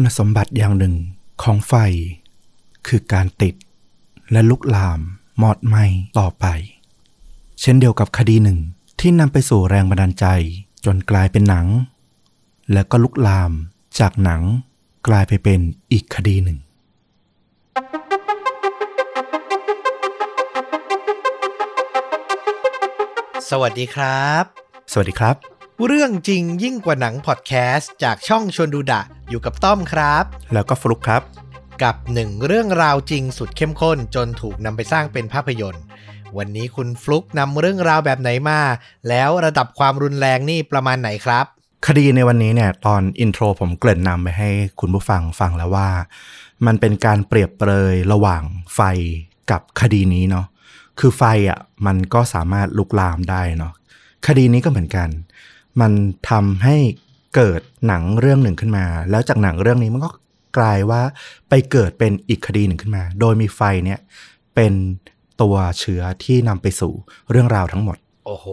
คุณสมบัติอย่างหนึ่งของไฟ คือการติด และลุกลามมอดไหม้ต่อไป เช่นเดียวกับคดีหนึ่งที่นำไปสู่แรงบันดาลใจจนกลายเป็นหนัง แล้วก็ลุกลามจากหนังกลายไปเป็นอีกคดีหนึ่ง สวัสดีครับ สวัสดีครับ เรื่องจริงยิ่งกว่าหนังพอดแคสต์จากช่องชวนดูดะ อยู่กับต้อมครับ แล้วก็ฟลุกครับ กับหนึ่งเรื่องราวจริงสุดเข้มข้นจนถูกนำไปสร้างเป็นภาพยนตร์ วันนี้คุณฟลุกนำเรื่องราวแบบไหนมา แล้วระดับความรุนแรงนี่ประมาณไหนครับ คดีในวันนี้เนี่ยตอนอินโทรผมเกริ่นนำไปให้คุณผู้ฟังฟังแล้วว่า มันเป็นการเปรียบเปรยระหว่างไฟกับคดีนี้เนาะคือไฟอะมันก็สามารถลุกลามได้เนาะคดีนี้ก็เหมือนกัน มันทำให้ เกิดหนังเรื่องหนึ่งขึ้นมา แล้วจากหนังเรื่องนี้มันก็กลายว่าไปเกิดเป็นอีกคดีหนึ่งขึ้นมา โดยมีไฟเนี่ยเป็นตัวเชื้อที่นำไปสู่เรื่องราวทั้งหมด โอ้โห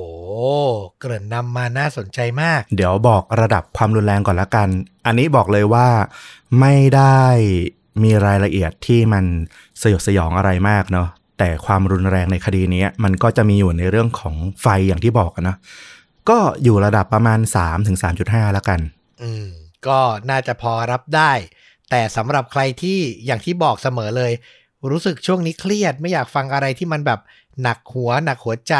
เกริ่นนำมาน่าสนใจมาก เดี๋ยวบอกระดับความรุนแรงก่อนละกัน อันนี้บอกเลยว่าไม่ได้มีรายละเอียดที่มันสยดสยองอะไรมากเนาะแต่ความรุนแรงในคดีนี้มันก็จะมีอยู่ในเรื่องของไฟอย่างที่บอกอะนะ ก็อยู่ระดับประมาณ3-3.5 แล้วกัน อืม ก็น่าจะพอรับได้ แต่สำหรับใครที่อย่างที่บอกเสมอเลย รู้สึกช่วงนี้เครียดไม่อยากฟังอะไรที่มันแบบหนักหัวหนักหัวใจ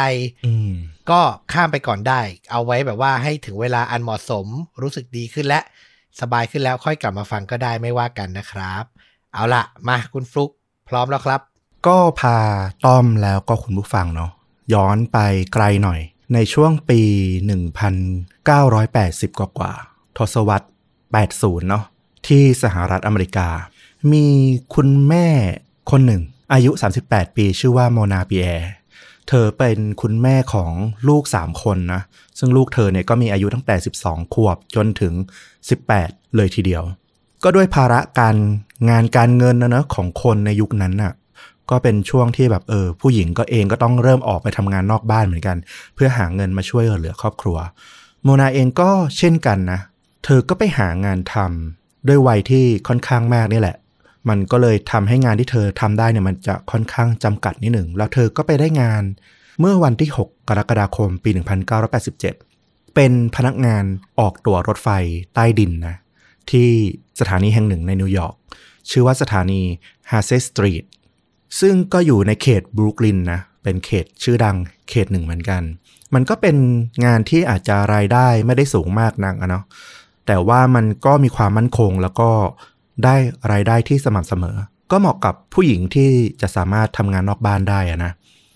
อืม ก็ข้ามไปก่อนได้ เอาไว้แบบว่าให้ถึงเวลาอันเหมาะสม รู้สึกดีขึ้นและสบายขึ้นแล้วค่อยกลับมาฟังก็ได้ไม่ว่ากันนะครับ เอาล่ะมาคุณฟลุกพร้อมแล้วครับ ก็พาต้อมแล้วก็คุณผู้ฟังเนาะย้อนไปไกลหน่อย ในช่วงปี 1980 กว่ากว่าทศวรรษ 80 เนาะที่สหรัฐอเมริกา มีคุณแม่คนหนึ่ง อายุ 38 ปีชื่อว่าโมนาปีแอร์เธอเป็นคุณแม่ของลูก 3 คนนะ ซึ่งลูกเธอเนี่ยก็มีอายุตั้งแต่ 12 ขวบจนถึง 18 เลยทีเดียว ก็ด้วยภาระการงานการเงินนะเนะของคนในยุคนั้นน่ะ ก็เป็นช่วงที่แบบเออผู้หญิงก็เองก็ต้องเริ่มออกไปทำงานนอกบ้านเหมือนกัน เพื่อหาเงินมาช่วยเหลือครอบครัว โมนาเองก็เช่นกันนะ เธอก็ไปหางานทำด้วยวัยที่ค่อนข้างมากนี่แหละ มันก็เลยทำให้งานที่เธอทำได้เนี่ยมันจะค่อนข้างจำกัดนิดหนึ่ง แล้วเธอก็ไปได้งาน เมื่อวันที่ 6 กรกฎาคมปี 1987 เป็นพนักงานออกตั๋วรถไฟใต้ดินนะที่สถานีแห่งหนึ่งในนิวยอร์กชื่อว่าสถานี Halsey Street ซึ่งก็อยู่ในเขตบรูคลินนะ เป็นเขตชื่อดังเขตหนึ่งเหมือนกัน มันก็เป็นงานที่อาจจะรายได้ไม่ได้สูงมากนักอะเนาะแต่ว่ามันก็มีความมั่นคงแล้วก็ได้รายได้ที่สม่ำเสมอ ก็เหมาะกับผู้หญิงที่จะสามารถทำงานนอกบ้านได้นะ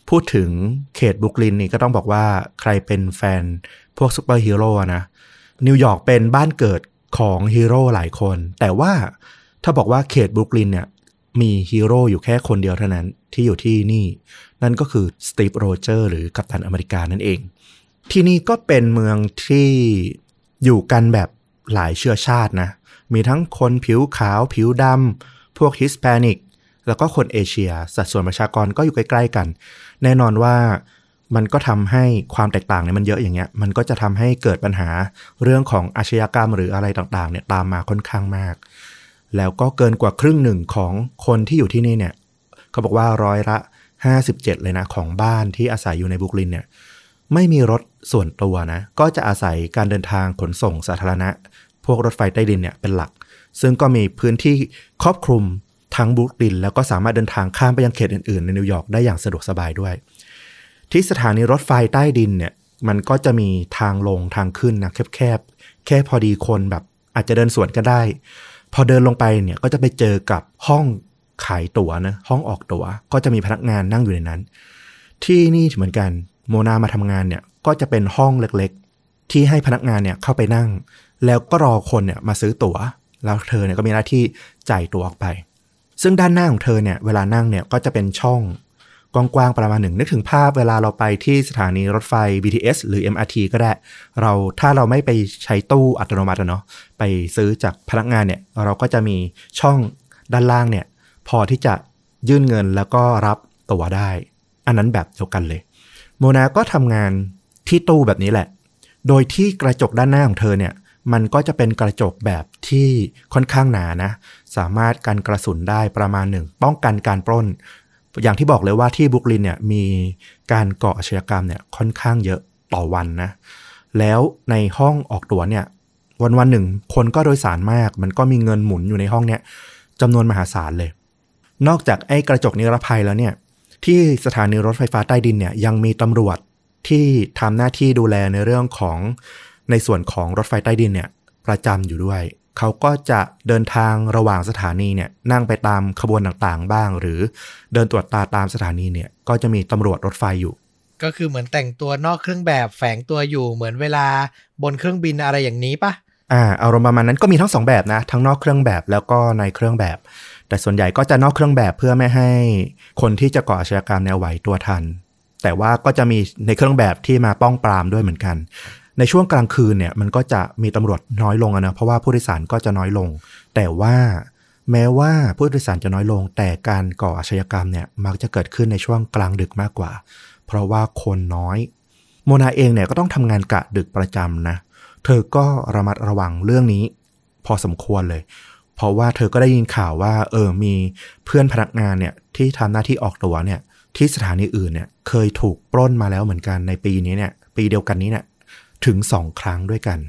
พูดถึงเขตบรูคลินนี่ก็ต้องบอกว่าใครเป็นแฟนพวกซูเปอร์ฮีโร่นะ นิวยอร์กเป็นบ้านเกิดของฮีโร่หลายคน แต่ว่าถ้าบอกว่าเขตบรูคลินเนี่ย มีฮีโร่อยู่แค่คนเดียวเท่านั้นที่อยู่ที่นี่ นั่นก็คือสตีฟโรเจอร์สหรือกัปตันอเมริกานั่นเอง ที่นี่ก็เป็นเมืองที่อยู่กันแบบหลายเชื้อชาตินะ มีทั้งคนผิวขาวผิวดำพวกฮิสแปนิกแล้วก็คนเอเชีย สัดส่วนประชากรก็อยู่ใกล้ๆกัน แน่นอนว่ามันก็ทำให้ความแตกต่างเนี่ยมันเยอะอย่างเงี้ย มันก็จะทำให้เกิดปัญหาเรื่องของอาชญากรรมหรืออะไรต่างๆเนี่ยตามมาค่อนข้างมาก แล้วก็เกินกว่าครึ่งหนึ่งของคนที่อยู่ที่นี่เนี่ยเขาบอกว่าร้อยละ 57 เลยนะ ของบ้านที่อาศัยอยู่ในบรุกลินเนี่ยไม่มีรถส่วนตัวนะ ก็จะอาศัยการเดินทางขนส่งสาธารณะ พวกรถไฟใต้ดินเนี่ยเป็นหลัก ซึ่งก็มีพื้นที่ครอบคลุมทั้งบรุกลิน แล้วก็สามารถเดินทางข้ามไปยังเขตอื่นๆ ในนิวยอร์กได้อย่างสะดวกสบายด้วย ที่สถานีรถไฟใต้ดินเนี่ยมันก็จะมีทางลงทางขึ้นนะแคบๆแค่พอดีคนแบบอาจจะเดินสวนก็ได้ พอเดินลงไปเนี่ยก็จะไปเจอกับห้องขายตั๋วนะห้องออกตั๋ว ก็จะมีพนักงานนั่งอยู่ในนั้น ที่นี่เหมือนกันโมนามาทำงานเนี่ยก็จะเป็นห้องเล็กๆ ที่ให้พนักงานเนี่ยเข้าไปนั่ง แล้วก็รอคนเนี่ยมาซื้อตั๋ว แล้วเธอเนี่ยก็มีหน้าที่จ่ายตั๋วออกไป ซึ่งด้านหน้าของเธอเนี่ยเวลานั่งเนี่ยก็จะเป็นช่อง กว้างๆประมาณหนึ่งนึกถึงภาพเวลาเราไปที่สถานีรถไฟ BTS หรือ MRT ก็ได้ เราถ้าเราไม่ไปใช้ตู้อัตโนมัติอะเนาะไปซื้อจากพนักงานเนี่ยเราก็จะมีช่องด้านล่างเนี่ยพอที่จะยื่นเงินแล้วก็รับตั๋วได้ อันนั้นแบบเดียวกันเลย โมนาก็ทำงานที่ตู้แบบนี้แหละ โดยที่กระจกด้านหน้าของเธอเนี่ยมันก็จะเป็นกระจกแบบที่ค่อนข้างหนานะ สามารถกันกระสุนได้ประมาณหนึ่ง ป้องกันการปล้น อย่างที่บอกเลยว่าที่บุกลินเนี่ยมีการก่ออาชญากรรมเนี่ยค่อนข้างเยอะต่อวันนะ แล้วในห้องออกตั๋วเนี่ย วันวันหนึ่ง คนก็โดยสารมาก มันก็มีเงินหมุนอยู่ในห้องเนี่ยจำนวนมหาศาลเลย นอกจากไอ้กระจกนิรภัยแล้วเนี่ย ที่สถานีรถไฟฟ้าใต้ดินเนี่ยยังมีตำรวจที่ทำหน้าที่ดูแลในเรื่องของในส่วนของรถไฟใต้ดินเนี่ยประจำอยู่ด้วย เขาก็จะเดินทางระหว่างสถานีเนี่ยนั่งไปตามขบวนต่างๆบ้าง หรือเดินตรวจตาตามสถานีเนี่ยก็จะมีตำรวจรถไฟอยู่ ก็คือเหมือนแต่งตัวนอกเครื่องแบบแฝงตัวอยู่เหมือนเวลาบนเครื่องบินอะไรอย่างนี้ปะอ่าอารมณ์ประมาณนั้นก็มีทั้งสองแบบนะ ทั้งนอกเครื่องแบบแล้วก็ในเครื่องแบบ แต่ส่วนใหญ่ก็จะนอกเครื่องแบบเพื่อไม่ให้คนที่จะก่ออาชญากรรมแนวไหวตัวทัน แต่ว่าก็จะมีในเครื่องแบบที่มาป้องปรามด้วยเหมือนกัน ในช่วงกลางคืนเนี่ยมันก็จะมีตำรวจน้อยลงอะนะเพราะว่าผู้โดยสารก็จะน้อยลง แต่ว่าแม้ว่าผู้โดยสารจะน้อยลง แต่การก่ออาชญากรรมเนี่ยมักจะเกิดขึ้นในช่วงกลางดึกมากกว่า เพราะว่าคนน้อย โมนาเองเนี่ยก็ต้องทำงานกะดึกประจำนะ เธอก็ระมัดระวังเรื่องนี้ พอสมควรเลย เพราะว่าเธอก็ได้ยินข่าวว่า เออมีเพื่อนพนักงานเนี่ยที่ทำหน้าที่ออกตัวเนี่ยที่สถานีอื่นเนี่ยเคยถูกปล้นมาแล้วเหมือนกันในปีนี้เนี่ยปีเดียวกันนี้เนี่ย ถึงสองครั้งด้วยกัน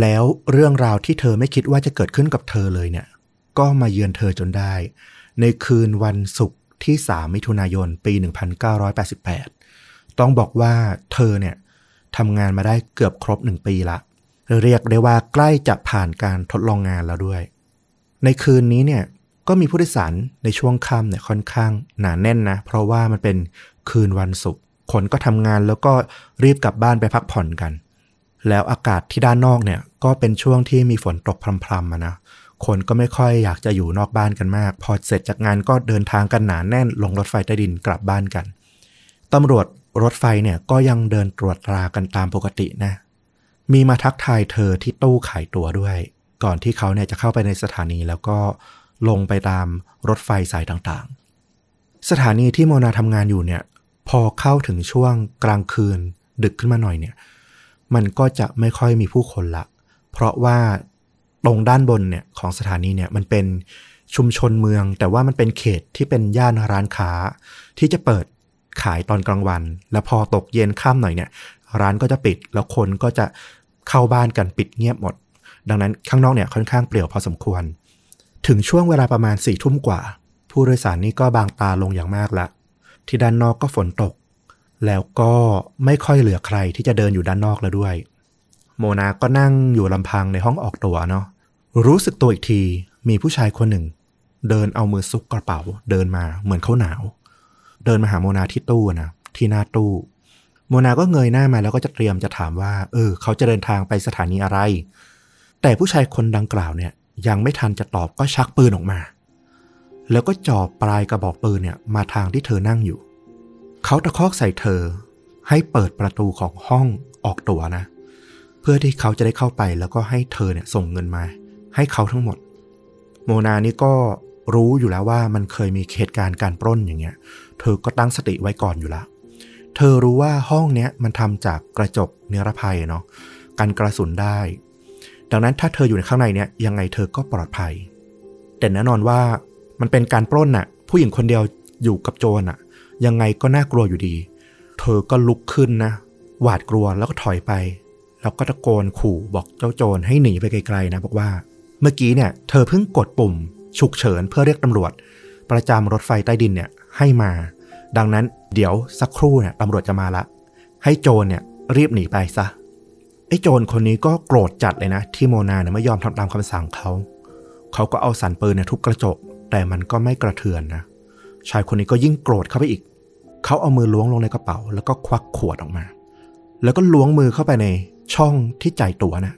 แล้วเรื่องราวที่เธอไม่คิดว่าจะเกิดขึ้นกับเธอเลยเนี่ย ก็มาเยือนเธอจนได้ ในคืนวันศุกร์ที่ 3 มิถุนายน ปี 1988 ต้องบอกว่าเธอเนี่ยทำงานมาได้เกือบครบหนึ่งปีละ เรียกได้ว่าใกล้จะผ่านการทดลองงานแล้วด้วย ในคืนนี้เนี่ยก็มีผู้โดยสารในช่วงค่ำเนี่ยค่อนข้างหนาแน่นนะ เพราะว่ามันเป็นคืนวันศุกร์ คนก็ทำงานแล้วก็รีบกลับบ้านไปพักผ่อนกัน แล้วอากาศที่ด้านนอกเนี่ยก็เป็นช่วงที่มีฝนตกพรำๆนะคนก็ไม่ค่อยอยากจะอยู่นอกบ้านกันมาก พอเสร็จจากงานก็เดินทางกันหนาแน่นลงรถไฟใต้ดินกลับบ้านกันตำรวจรถไฟเนี่ยก็ยังเดินตรวจตรากันตามปกตินะ มีมาทักทายเธอที่ตู้ขายตั๋วด้วย ก่อนที่เขาเนี่ยจะเข้าไปในสถานีแล้วก็ลงไปตามรถไฟสายต่างๆ สถานีที่โมนาทำงานอยู่เนี่ย พอเข้าถึงช่วงกลางคืนดึกขึ้นมาหน่อยเนี่ย มันก็จะไม่ค่อยมีผู้คนละ เพราะว่าตรงด้านบนเนี่ยของสถานีเนี่ยมันเป็นชุมชนเมือง แต่ว่ามันเป็นเขตที่เป็นย่านร้านค้า ที่จะเปิดขายตอนกลางวัน แล้วพอตกเย็นค่ำหน่อยเนี่ย ร้านก็จะปิดแล้วคนก็จะเข้าบ้านกันปิดเงียบหมด ดังนั้นข้างนอกเนี่ยค่อนข้างเปลี่ยวพอสมควร ถึงช่วงเวลาประมาณสี่ทุ่มกว่า ผู้โดยสารนี่ก็บางตาลงอย่างมากละ ที่ด้านนอกก็ฝนตก แล้วก็ไม่ค่อยเหลือใครที่จะเดินอยู่ด้านนอกแล้วด้วย โมนาก็นั่งอยู่ลำพังในห้องออกตัวเนาะรู้สึกตัวอีกทีมีผู้ชายคนหนึ่ง เดินเอามือซุกกระเป๋า เดินมาเหมือนเขาหนาว เดินมาหาโมนาที่ตู้นะที่หน้าตู้ โมนาก็เงยหน้ามาแล้วก็จะเตรียมจะถามว่า เออ เขาจะเดินทางไปสถานีอะไร แต่ผู้ชายคนดังกล่าวเนี่ย ยังไม่ทันจะตอบก็ชักปืนออกมา แล้วก็จ่อปลายกระบอกปืนเนี่ยมาทางที่เธอนั่งอยู่ เขาตะคอกใส่เธอให้เปิดประตูของห้องออกตัวนะ เพื่อที่เขาจะได้เข้าไปแล้วก็ให้เธอเนี่ยส่งเงินมา ให้เขาทั้งหมด โมนานี่ก็รู้อยู่แล้วว่ามันเคยมีเหตุการณ์การปล้นอย่างเงี้ย เธอก็ตั้งสติไว้ก่อนอยู่แล้วเธอรู้ว่าห้องเนี้ยมันทำจากกระจกเนิรภัยเนาะกันกระสุนได้ ดังนั้นถ้าเธออยู่ในข้างในเนี้ยยังไงเธอก็ปลอดภัย แต่แน่นอนว่า มันเป็นการปล้นน่ะ ผู้หญิงคนเดียวอยู่กับโจรน่ะ ยังไงก็น่ากลัวอยู่ดี เธอก็ลุกขึ้นนะ หวาดกลัวแล้วก็ถอยไป แล้วก็ตะโกนขู่บอกเจ้าโจรให้หนีไปไกลๆนะบอกว่า เมื่อกี้เนี่ย เธอเพิ่งกดปุ่ม ฉุกเฉินเพื่อเรียกตำรวจ ประจำรถไฟใต้ดินเนี่ยให้มา ดังนั้นเดี๋ยวสักครู่เนี่ยตำรวจจะมาละ ให้โจรเนี่ยรีบหนีไปซะไอ้โจรคนนี้ก็โกรธจัดเลยนะ ที่โมนาเนี่ยไม่ยอมทำตามคำสั่งเขา เขาก็เอาสันปืนเนี่ยทุบกระจก แต่มันก็ไม่กระเทือนนะ ชายคนนี้ก็ยิ่งโกรธเข้าไปอีก เขาเอามือล้วงลงในกระเป๋า แล้วก็ควักขวดออกมา แล้วก็ล้วงมือเข้าไปในช่องที่จ่ายตั๋วนะ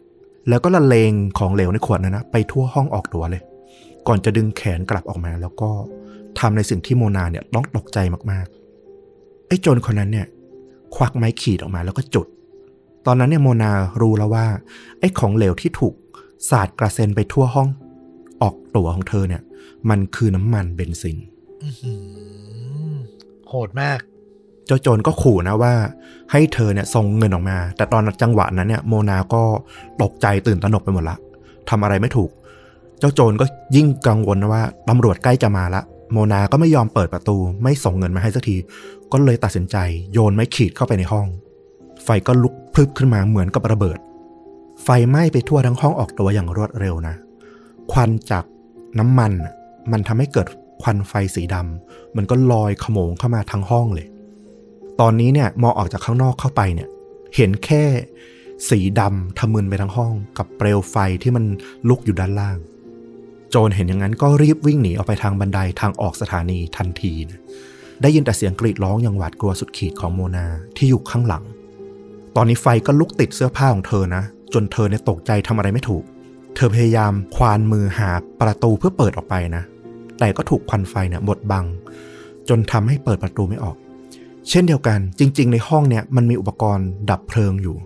แล้วก็ละเลงของเหลวในขวดนั้นนะไปทั่วห้องออกตั๋วเลย ก่อนจะดึงแขนกลับออกมา แล้วก็ทำในสิ่งที่โมนาเนี่ยต้องตกใจมากๆ ไอ้โจรคนนั้นเนี่ย ควักไม้ขีดออกมาแล้วก็จุด ตอนนั้นเนี่ยโมนารู้แล้วว่า ไอ้ของเหลวที่ถูกสาดกระเซ็นไปทั่วห้อง ออกตั๋วของเธอเนี่ย มันคือน้ำมันเบนซินอื้อหือโหดมากเจ้าโจรก็ขู่นะว่า ให้เธอเนี่ยส่งเงินออกมา แต่ตอนจังหวะนั้นเนี่ยโมนาก็ตกใจตื่นตระหนกไปหมดละทำอะไรไม่ถูก เจ้าโจรก็ยิ่งกังวลนะว่าตำรวจใกล้จะมาละโมนาก็ไม่ยอมเปิดประตู ไม่ส่งเงินมาให้สักที ก็เลยตัดสินใจ โยนไม้ขีดเข้าไปในห้อง ไฟก็ลุกพลึบขึ้นมาเหมือนกับระเบิด ไฟไหม้ไปทั่วทั้งห้องออกตัวอย่างรวดเร็วนะ ควันจากน้ำมันน่ะ มันทำให้เกิดควันไฟสีดำมันก็ลอยขโมงเข้ามาทั้งห้องเลย ตอนนี้เนี่ยมองออกจากข้างนอกเข้าไปเนี่ย เห็นแค่สีดำทะมึนไปทั้งห้อง กับเปลวไฟที่มันลุกอยู่ด้านล่าง โจรเห็นอย่างนั้นก็รีบวิ่งหนีออกไปทางบันไดทางออกสถานีทันทีนะได้ยินแต่เสียงกรีดร้องอย่างหวาดกลัวสุดขีดของโมนาที่อยู่ข้างหลัง ตอนนี้ไฟก็ลุกติดเสื้อผ้าของเธอนะ จนเธอเนี่ยตกใจทำอะไรไม่ถูก เธอพยายามควานมือหาประตูเพื่อเปิดออกไปนะ แต่ก็ถูกควันไฟเนี่ยบดบัง จนทำให้เปิดประตูไม่ออก เช่นเดียวกันจริง ๆ ในห้องเนี่ยมันมีอุปกรณ์ดับเพลิงอยู่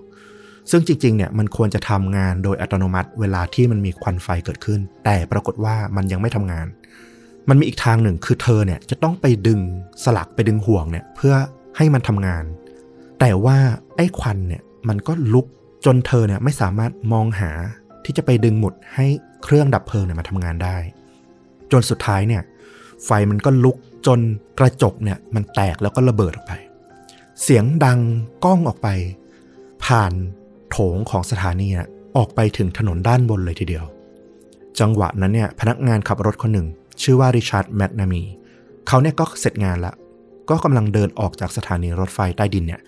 ซึ่งจริง ๆ เนี่ยมันควรจะทำงานโดยอัตโนมัติ เวลาที่มันมีควันไฟเกิดขึ้น แต่ปรากฏว่ามันยังไม่ทำงาน มันมีอีกทางหนึ่งคือเธอเนี่ยจะต้องไปดึงสลักไปดึงห่วงเนี่ยเพื่อให้มันทำงาน แต่ว่าไอ้ควันเนี่ยมันก็ลุกจนเธอเนี่ยไม่สามารถมองหาที่จะไปดึงหมุดให้เครื่องดับเพลิงเนี่ยมาทำงานได้ จนสุดท้ายเนี่ย ไฟมันก็ลุกจนกระจกเนี่ย มันแตกแล้วก็ระเบิดออกไป เสียงดังก้องออกไป ผ่านโถงของสถานีนะออกไปถึงถนนด้านบนเลยทีเดียว จังหวะนั้นเนี่ยพนักงานขับรถคนหนึ่ง ชื่อว่าริชาร์ดแมตนามีเขาเนี่ยก็เสร็จงานละ ก็กำลังเดินออกจากสถานีรถไฟใต้ดินเนี่ย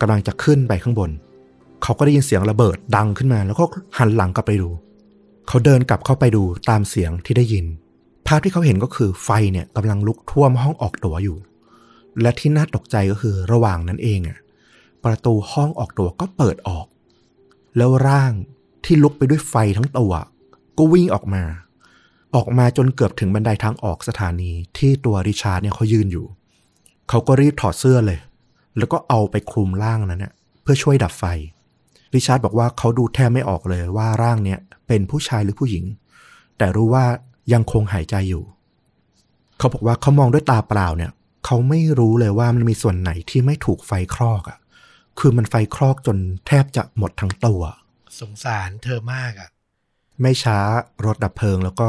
กำลังจะขึ้นไปข้างบน เขาก็ได้ยินเสียงระเบิดดังขึ้นมา แล้วก็หันหลังกลับไปดู เขาเดินกลับเข้าไปดูตามเสียงที่ได้ยิน ภาพที่เขาเห็นก็คือไฟเนี่ยกำลังลุกท่วมห้องออกตั๋วอยู่ และที่น่าตกใจก็คือระหว่างนั้นเองอะประตูห้องออกตั๋วก็เปิดออก แล้วร่างที่ลุกไปด้วยไฟทั้งตัวก็วิ่งออกมา ออกมาจนเกือบถึงบันไดทางออกสถานีที่ตัวริชาร์ดเนี่ยเขายืนอยู่ เขาก็รีบถอดเสื้อเลย แล้วก็เอาไปคลุมร่างนั้นเนี่ยเพื่อช่วยดับไฟ ริชาร์ดบอกว่าเขาดูแทบไม่ออกเลยว่าร่างเนี่ยเป็นผู้ชายหรือผู้หญิง แต่รู้ว่า ยังคงหายใจอยู่ เขาบอกว่าเขามองด้วยตาเปล่าเนี่ย เขาไม่รู้เลยว่ามันมีส่วนไหนที่ไม่ถูกไฟคลอกอะ่ะ คือมันไฟคลอกจนแทบจะหมดทั้งตัว สงสารเธอมากอะ่ะ ไม่ช้ารถดับเพลิงแล้วก็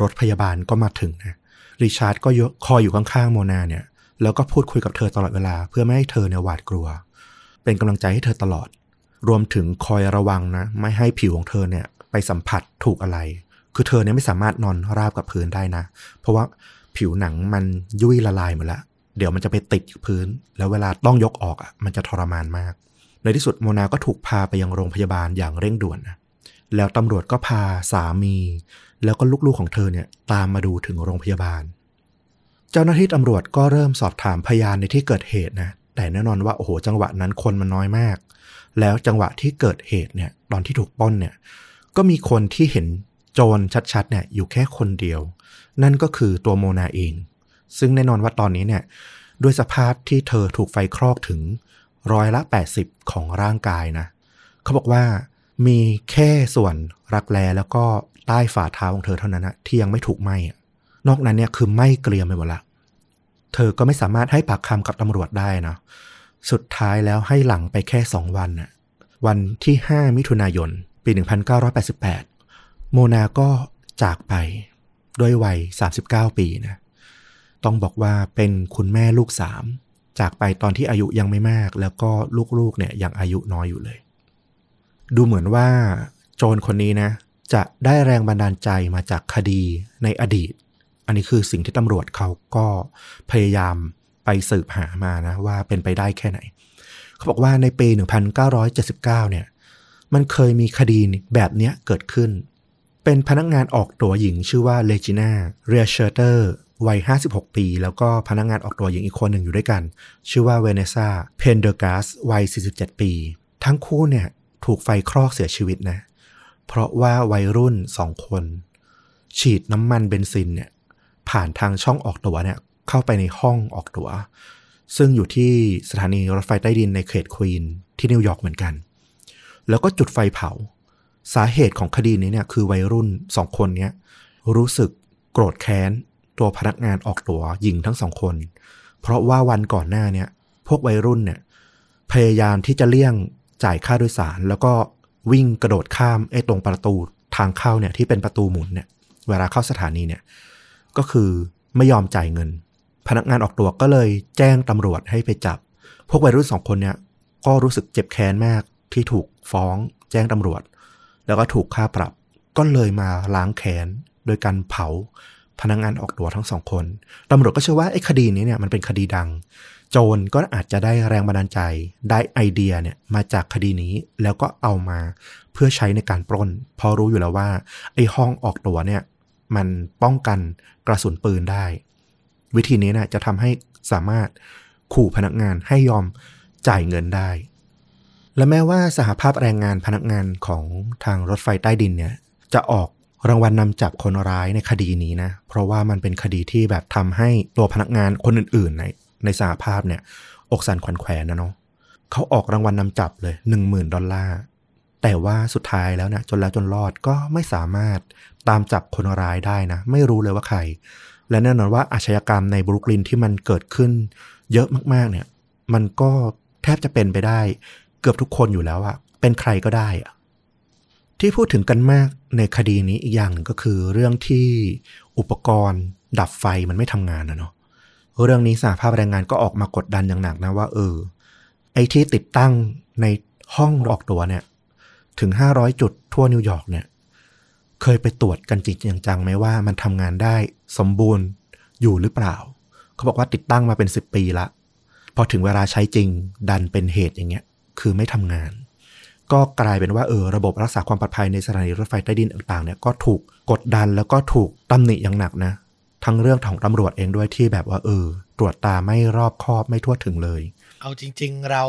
รถพยาบาลก็มาถึงนะริชาร์ดก็ยกคอยอยู่ข้างๆโมนาเนี่ย แล้วก็พูดคุยกับเธอตลอดเวลา เพื่อไม่ให้เธอเนี่ยหวาดกลัว เป็นกำลังใจให้เธอตลอด รวมถึงคอยระวังนะ ไม่ให้ผิวของเธอเนี่ย ไปสัมผัสถูกอะไร คือเธอเนี่ยไม่สามารถนอนราบกับพื้นได้นะ เพราะว่าผิวหนังมันยุ่ยละลายหมดแล้วเดี๋ยวมันจะไปติดกับพื้น แล้วเวลาต้องยกออกอะมันจะทรมานมาก ในที่สุดโมนาก็ถูกพาไปยังโรงพยาบาลอย่างเร่งด่วนนะแล้วตำรวจก็พาสามี แล้วก็ลูกๆของเธอเนี่ยตามมาดูถึงโรงพยาบาล เจ้าหน้าที่ตำรวจก็เริ่มสอบถามพยานในที่เกิดเหตุนะแต่แน่นอนว่าโอ้โหจังหวะนั้นคนมันน้อยมาก แล้วจังหวะที่เกิดเหตุเนี่ยตอนที่ถูกป้นเนี่ยก็มีคนที่เห็น โจรชัดๆเนี่ยอยู่แค่คนเดียว นั่นก็คือตัวโมนาเอง ซึ่งแน่นอนว่าตอนนี้เนี่ยด้วยสภาพที่เธอถูกไฟคลอกถึงร้อยละ 80 ของร่างกายนะ เขาบอกว่ามีแค่ส่วนรักแร้แล้วก็ใต้ฝ่าเท้าของเธอเท่านั้นนะที่ยังไม่ถูกไหม้นอกนั้นเนี่ยคือไหม้เกรียมไปหมดละเธอก็ไม่สามารถให้ปากคำกับตำรวจได้นะ สุดท้ายแล้วให้หลังไปแค่สองวันนะวันที่ 5 มิถุนายน ปี 1988 โมนาก็จากไปด้วยวัย 39 ปีนะ ต้องบอกว่าเป็นคุณแม่ลูกสาม จากไปตอนที่อายุยังไม่มาก แล้วก็ลูกๆเนี่ยยังอายุน้อยอยู่เลย ดูเหมือนว่าโจรคนนี้นะ จะได้แรงบันดาลใจมาจากคดีในอดีต อันนี้คือสิ่งที่ตำรวจเขาก็พยายามไปสืบหามานะ ว่าเป็นไปได้แค่ไหน เขาบอกว่าในปี 1979 เนี่ย มันเคยมีคดีแบบเนี้ยเกิดขึ้น เป็นพนักงานออกตั๋วหญิงชื่อว่าเลจิน่าเรียเชอร์เตอร์วัย 56 ปี แล้วก็พนักงานออกตั๋วหญิงอีกคนหนึ่งอยู่ด้วยกัน ชื่อว่าเวเนซ่าเพนเดอร์กาสวัย 47 ปี ทั้งคู่เนี่ยถูกไฟคลอกเสียชีวิตนะ เพราะว่าวัยรุ่นสองคน ฉีดน้ำมันเบนซินเนี่ยผ่านทางช่องออกตั๋วเนี่ยเข้าไปในห้องออกตั๋ว ซึ่งอยู่ที่สถานีรถไฟใต้ดินในเขตควีนที่นิวยอร์กเหมือนกัน แล้วก็จุดไฟเผา สาเหตุของคดีนี้เนี่ยคือวัยรุ่นสองคนเนี้ยรู้สึกโกรธแค้น ตัวพนักงานออกตัวหญิงทั้งสองคน เพราะว่าวันก่อนหน้าเนี่ยพวกวัยรุ่นเนี่ยพยายามที่จะเลี่ยงจ่ายค่าโดยสาร แล้วก็วิ่งกระโดดข้ามไอ้ตรงประตูทางเข้าเนี่ยที่เป็นประตูหมุนเนี่ยเวลาเข้าสถานีเนี่ยก็คือไม่ยอมจ่ายเงิน พนักงานออกตัวก็เลยแจ้งตำรวจให้ไปจับ พวกวัยรุ่นสองคนเนี่ยก็รู้สึกเจ็บแค้นมากที่ถูกฟ้องแจ้งตำรวจ แล้วก็ถูกค่าปรับ ก็เลยมาล้างแค้นโดยการเผาพนักงานออกตัวทั้งสองคนตำรวจก็เชื่อว่าไอ้คดีนี้เนี่ยมันเป็นคดีดัง โจรก็อาจจะได้แรงบันดาลใจ ได้ไอเดียเนี่ยมาจากคดีนี้แล้วก็เอามาเพื่อใช้ในการปล้นพราะรู้อยู่แล้วว่าไอ้ห้องออกตัวเนี่ยมันป้องกันกระสุนปืนได้ วิธีนี้เนี่ยจะทำให้สามารถขู่พนักงานให้ยอมจ่ายเงินได้ และแม้ว่าสหภาพแรงงานพนักงานของทางรถไฟใต้ดินเนี่ย จะออกรางวัลนำจับคนร้ายในคดีนี้นะ เพราะว่ามันเป็นคดีที่แบบทำให้ตัวพนักงานคนอื่น ๆ ในในสหภาพเนี่ย อกสันขวัญแขวนนะเนาะเขาออกรางวัลนนำจับเลยหนึ่งหมื่นดอลลาร์แต่ว่าสุดท้ายแล้วนะจนแล้วจนรอดก็ไม่สามารถตามจับคนร้ายได้นะ ไม่รู้เลยว่าใคร และแน่นอนว่าอาชญากรรมในบรุกลินที่มันเกิดขึ้น เยอะมากๆเนี่ย มันก็แทบจะเป็นไปได้ กือบทุกคนอยู่แล้วอะเป็นใครก็ได้อะที่พูดถึงกันมากในคดีนี้อีกอย่างหนึ่งก็คือ เรื่องที่อุปกรณ์ดับไฟมันไม่ทำงานนะเนาะเรื่องนี้สหภาพแรงงานก็ออกมากดดันอย่างหนักนะว่า เออ ไอ้ที่ติดตั้งในห้องออกตัวเนี่ย ถึง500จุดทั่วนิวยอร์กเนี่ย เคยไปตรวจกันจริงจังไหมว่ามันทำงานได้สมบูรณ์อยู่หรือเปล่า เขาบอกว่าติดตั้งมาเป็น10ปีละ พอถึงเวลาใช้จริงดันเป็นเหตุอย่างเงี้ย คือไม่ทำงาน ก็กลายเป็นว่าเออระบบรักษาความปลอดภัยในสถานีรถไฟใต้ดินต่างๆเนี่ยก็ถูกกดดันแล้วก็ถูกตำหนิอย่างหนักนะทั้งเรื่องของตำรวจเองด้วยที่แบบว่าเออ ตรวจตาไม่รอบคอบไม่ทั่วถึงเลย เอาจริง ๆ เรา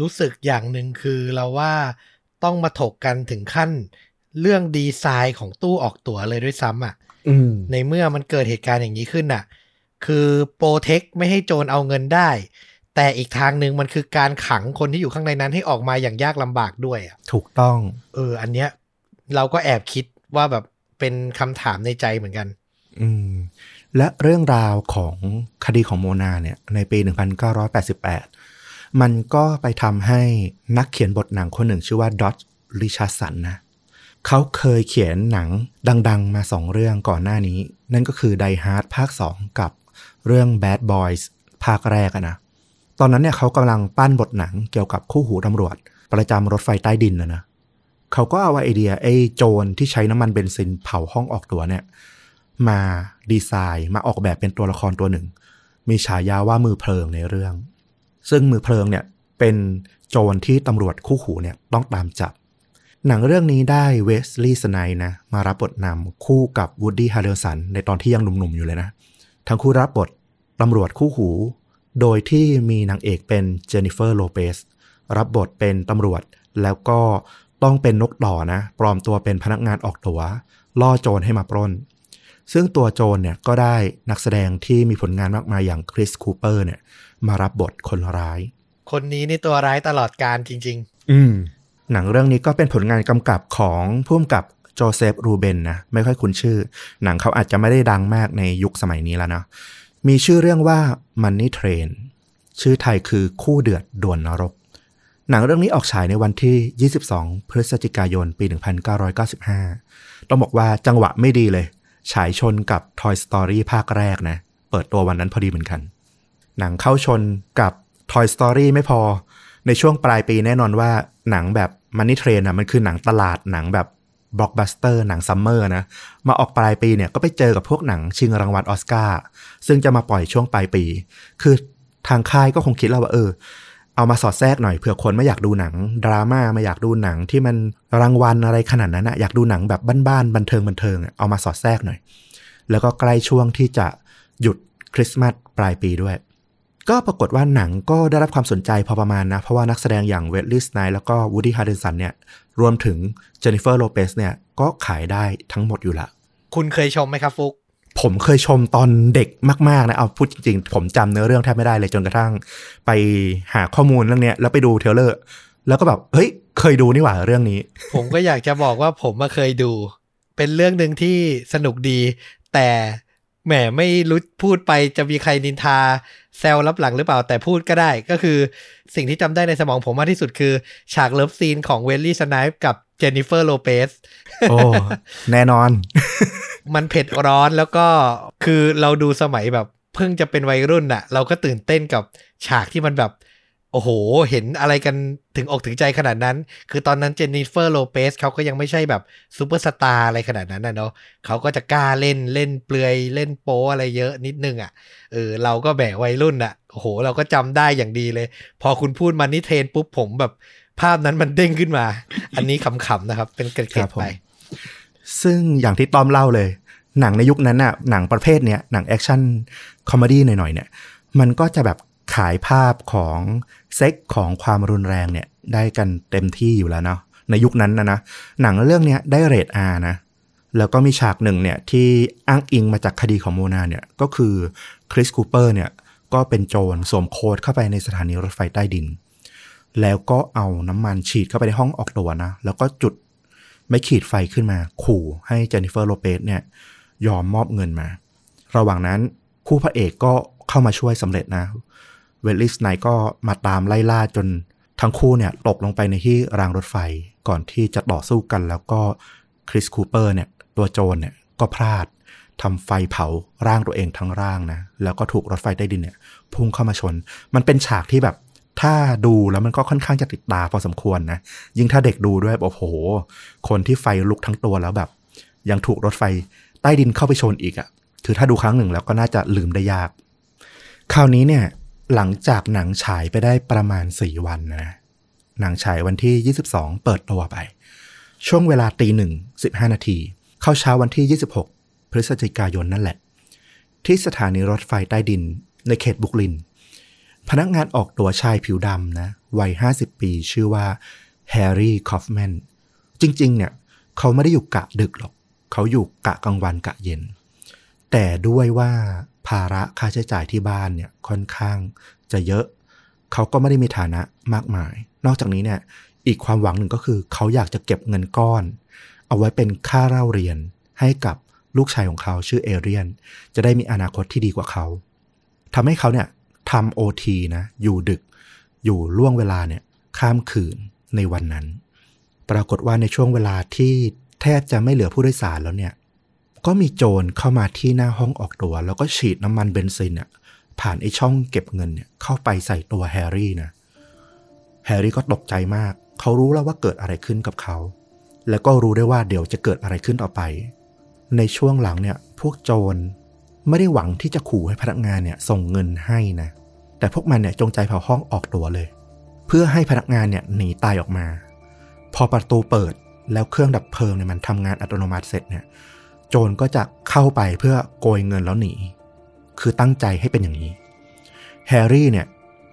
รู้สึกอย่างหนึ่งคือเราว่าต้องมาถกกันถึงขั้น เรื่องดีไซน์ของตู้ออกตั๋วเลยด้วยซ้ำอะอืมในเมื่อมันเกิดเหตุการณ์อย่างนี้ขึ้นน่ะ คือโปรเทคไม่ให้โจรเอาเงินได้ แต่อีกทางหนึ่งมันคือการขังคนที่อยู่ข้างในนั้นให้ออกมาอย่างยากลำบากด้วยอะถูกต้อง เออ อันเนี้ย เราก็แอบคิดว่าแบบเป็นคำถามในใจเหมือนกัน อืม และเรื่องราวของคดีของโมนาเนี่ย ในปี 1988 มันก็ไปทำให้นักเขียนบทหนังคนหนึ่งชื่อว่าดอ t ริชาสันนะเขาเคยเขียนหนังดัง ๆ มาสองเรื่องก่อนหน้านี้ นั่นก็คือ Die Hard ภาค 2 กับเรื่อง Bad Boys ภาคแรกอะนะ ตอนนั้นเนี่ยเขากำลังปั้นบทหนังเกี่ยวกับคู่หูตำรวจ ประจำรถไฟใต้ดินนะนะเขาก็เอาไอเดียไอ้โจรที่ใช้น้ำมันเบนซินเผาห้องออกตั๋วเนี่ย มาดีไซน์มาออกแบบเป็นตัวละครตัวหนึ่ง มีฉายาว่ามือเพลิงในเรื่อง ซึ่งมือเพลิงเนี่ยเป็นโจรที่ตำรวจคู่หูเนี่ยต้องตามจับ หนังเรื่องนี้ได้เวสลีย์สไนปส์นะมารับบทนำคู่กับวูดดี้ฮาร์เรลสันในตอนที่ยังหนุ่มๆอยู่เลยนะ ทั้งคู่รับบทตำรวจคู่หู โดยที่มีนางเอกเป็นเจนนิเฟอร์โลเปสรับบทเป็นตำรวจ แล้วก็ต้องเป็นนกต่อนะ ปลอมตัวเป็นพนักงานออกตั๋ว ล่อโจรให้มาปล้น ซึ่งตัวโจรเนี่ยก็ได้นักแสดงที่มีผลงานมากมายอย่างคริสคูเปอร์เนี่ย มารับบทคนร้าย คนนี้นี่ตัวร้ายตลอดกาลจริงอืม หนังเรื่องนี้ก็เป็นผลงานกำกับของผู้กำกับโจเซฟรูเบนนะ ไม่ค่อยคุ้นชื่อ หนังเขาอาจจะไม่ได้ดังมากในยุคสมัยนี้แล้วเนาะ มีชื่อเรื่องว่า Money Train ชื่อไทยคือคู่เดือดด่วนนรก หนังเรื่องนี้ออกฉายในวันที่ 22 พฤศจิกายน ปี 1995 ต้องบอกว่าจังหวะไม่ดีเลย ฉายชนกับ Toy Story ภาคแรกนะ เปิดตัววันนั้นพอดีเหมือนกัน หนังเข้าชนกับ Toy Story ไม่พอ ในช่วงปลายปีแน่นอนว่าหนังแบบ Money Train อะมันคือหนังตลาดหนังแบบ บล็อกบัสเตอร์หนัง summer นะ มาออกปลายปีเนี่ยก็ไปเจอกับพวกหนังชิงรางวัลอสการ์ซึ่งจะมาปล่อยช่วงปลายปี คือทางค่ายก็คงคิดแล้วว่าเออ เอามาสอดแทรกหน่อยเผื่อคนไม่อยากดูหนัง ดราม่าไม่อยากดูหนังที่มันรางวัลอะไรขนาดนั้นนะอยากดูหนังแบบบ้านๆบันเทิงบันเทิงเอามาสอดแทรกหน่อย แล้วก็ใกล้ช่วงที่จะหยุดคริสต์มาสปลายปีด้วย ก็ปรากฏว่าหนังก็ได้รับความสนใจพอประมาณนะ เพราะว่านักแสดงอย่างเวสลีย์สไนปส์แล้วก็วูดดี้ฮาร์เรลสันเนี่ยรวมถึงเจนนิเฟอร์โลเปสเนี่ยก็ขายได้ทั้งหมดอยู่ละๆคุณเคยชมไหมครับฟุกผมเคยชมตอนเด็กมาก ๆ นะ เอาพูดจริง ๆ ผมจำเนื้อเรื่องแทบไม่ได้เลยจนกระทั่ง ไปหาข้อมูลเรื่องเนี้ยแล้วไปดู trailer แล้วก็แบบ เฮ้ย เคยดูนี่หว่าเรื่องนี้ ผมก็อยากจะบอกว่าผมมาเคยดู เป็นเรื่องหนึ่งที่สนุกดี แต่ แหมไม่รู้พูดไปจะมีใครนินทาแซวลับหลังหรือเปล่าแต่พูดก็ได้ก็คือสิ่งที่จำได้ในสมองผมมากที่สุดคือ ฉาก love scene ของเวสลีย์สไนปส์กับเจนนิเฟอร์โลเปสโอ้แน่นอน มันเผ็ดร้อนแล้วก็คือเราดูสมัยแบบ เพิ่งจะเป็นวัยรุ่นน่ะเราก็ตื่นเต้นกับฉากที่มันแบบ โอ้โห เห็นอะไรกันถึงอกถึงใจขนาดนั้น คือตอนนั้นเจนนิเฟอร์โลเปสเขาก็ยังไม่ใช่แบบซูเปอร์สตาร์อะไรขนาดนั้นนะเนาะเขาก็จะกล้าเล่นเล่นเปลือยเล่นโป๊อะไรเยอะนิดนึงอะ เออ เราก็แบบวัยรุ่นอะ โอ้โห เราก็จำได้อย่างดีเลย พอคุณพูด Money Train ปุ๊บผมแบบภาพนั้นมันเด้งขึ้นมา อันนี้ขำๆนะครับ เป็นเกร็ดลับๆผมไป ซึ่งอย่างที่ต้อมเล่าเลย หนังในยุคนั้นน่ะ หนังประเภทเนี้ย หนัง action comedy หน่อยๆเนี่ย มันก็จะแบบ ขายภาพของเซ็กของความรุนแรงเนี่ยได้กันเต็มที่อยู่แล้วเนาะในยุคนั้นนะนะหนังเรื่องเนี้ยได้ rate R นะแล้วก็มีฉากหนึ่งเนี่ยที่อ้างอิงมาจากคดีของโมนาเนี่ยก็คือคริสคูเปอร์เนี่ยก็เป็นโจรสวมโค้ตเข้าไปในสถานีรถไฟใต้ดิน แล้วก็เอาน้ำมันฉีดเข้าไปในห้องออกตั๋วนะ แล้วก็จุดไม้ขีดไฟขึ้นมา ขู่ให้เจนนิเฟอร์โลเปสเนี่ยยอมมอบเงินมา ระหว่างนั้นคู่พระเอกก็เข้ามาช่วยสำเร็จนะ เวสลีย์สไนปส์ก็มาตามไล่ล่าจนทั้งคู่เนี่ยตกลงไปในที่รางรถไฟก่อนที่จะต่อสู้กันแล้วก็คริสคูเปอร์เนี่ยตัวโจรเนี่ยก็พลาดทำไฟเผาร่างตัวเองทั้งร่างนะแล้วก็ถูกรถไฟใต้ดินเนี่ยพุ่งเข้ามาชน มันเป็นฉากที่แบบ ถ้าดูแล้วมันก็ค่อนข้างจะติดตาพอสมควรนะยิ่งถ้าเด็กดูด้วยโอ้โห คนที่ไฟลุกทั้งตัวแล้วแบบ ยังถูกรถไฟใต้ดินเข้าไปชนอีกอะ่ะคือถ้าดูครั้งหนึ่งแล้วก็น่าจะลืมได้ยาก คราวนี้เนี่ย หลังจากหนังฉายไปได้ประมาณ 4 วันนะ หนังฉายวันที่ 22 เปิดตัวไป ช่วงเวลาตีหนึ่งสิบห้านาที เข้าเช้าวันที่ 26 พฤศจิกายนนั่นแหละ ที่สถานีรถไฟใต้ดินในเขตบุกลิน พนักงานออกตัวชายผิวดำนะ วัย 50 ปีชื่อว่าแฮร์รี่คอฟแมน จริง ๆ เนี่ย เขาไม่ได้อยู่กะดึกหรอก เขาอยู่กะกลางวันกะเย็น แต่ด้วยว่า ภาระค่าใช้จ่ายที่บ้านเนี่ยค่อนข้างจะเยอะ เขาก็ไม่ได้มีฐานะมากมาย นอกจากนี้เนี่ยอีกความหวังหนึ่งก็คือเขาอยากจะเก็บเงินก้อน เอาไว้เป็นค่าเล่าเรียนให้กับลูกชายของเขาชื่อเอเรียน จะได้มีอนาคตที่ดีกว่าเขาทำให้เขาเนี่ยทำโอทีนะอยู่ดึกอยู่ล่วงเวลาเนี่ยข้ามคืนในวันนั้น ปรากฏว่าในช่วงเวลาที่แทบจะไม่เหลือผู้โดยสารแล้วเนี่ย ก็มีโจรเข้ามาที่หน้าห้องออกตัว แล้วก็ฉีดน้ำมันเบนซินเนี่ยผ่านไอ้ช่องเก็บเงินเนี่ยเข้าไปใส่ตัวแฮร์รี่นะแฮร์รี่ก็ตกใจมาก เขารู้แล้วว่าเกิดอะไรขึ้นกับเขา แล้วก็รู้ได้ว่าเดี๋ยวจะเกิดอะไรขึ้นต่อไป ในช่วงหลังเนี่ยพวกโจรไม่ได้หวังที่จะขู่ให้พนักงานเนี่ยส่งเงินให้นะ แต่พวกมันเนี่ยจงใจเผาห้องออกตัวเลย เพื่อให้พนักงานเนี่ยหนีตายออกมา พอประตูเปิดแล้วเครื่องดับเพลิงเนี่ยมันทำงานอัตโนมัติเสร็จเนี่ย โจรก็จะเข้าไปเพื่อโกยเงินแล้วหนี คือตั้งใจให้เป็นอย่างนี้ แฮร์รี่เนี่ย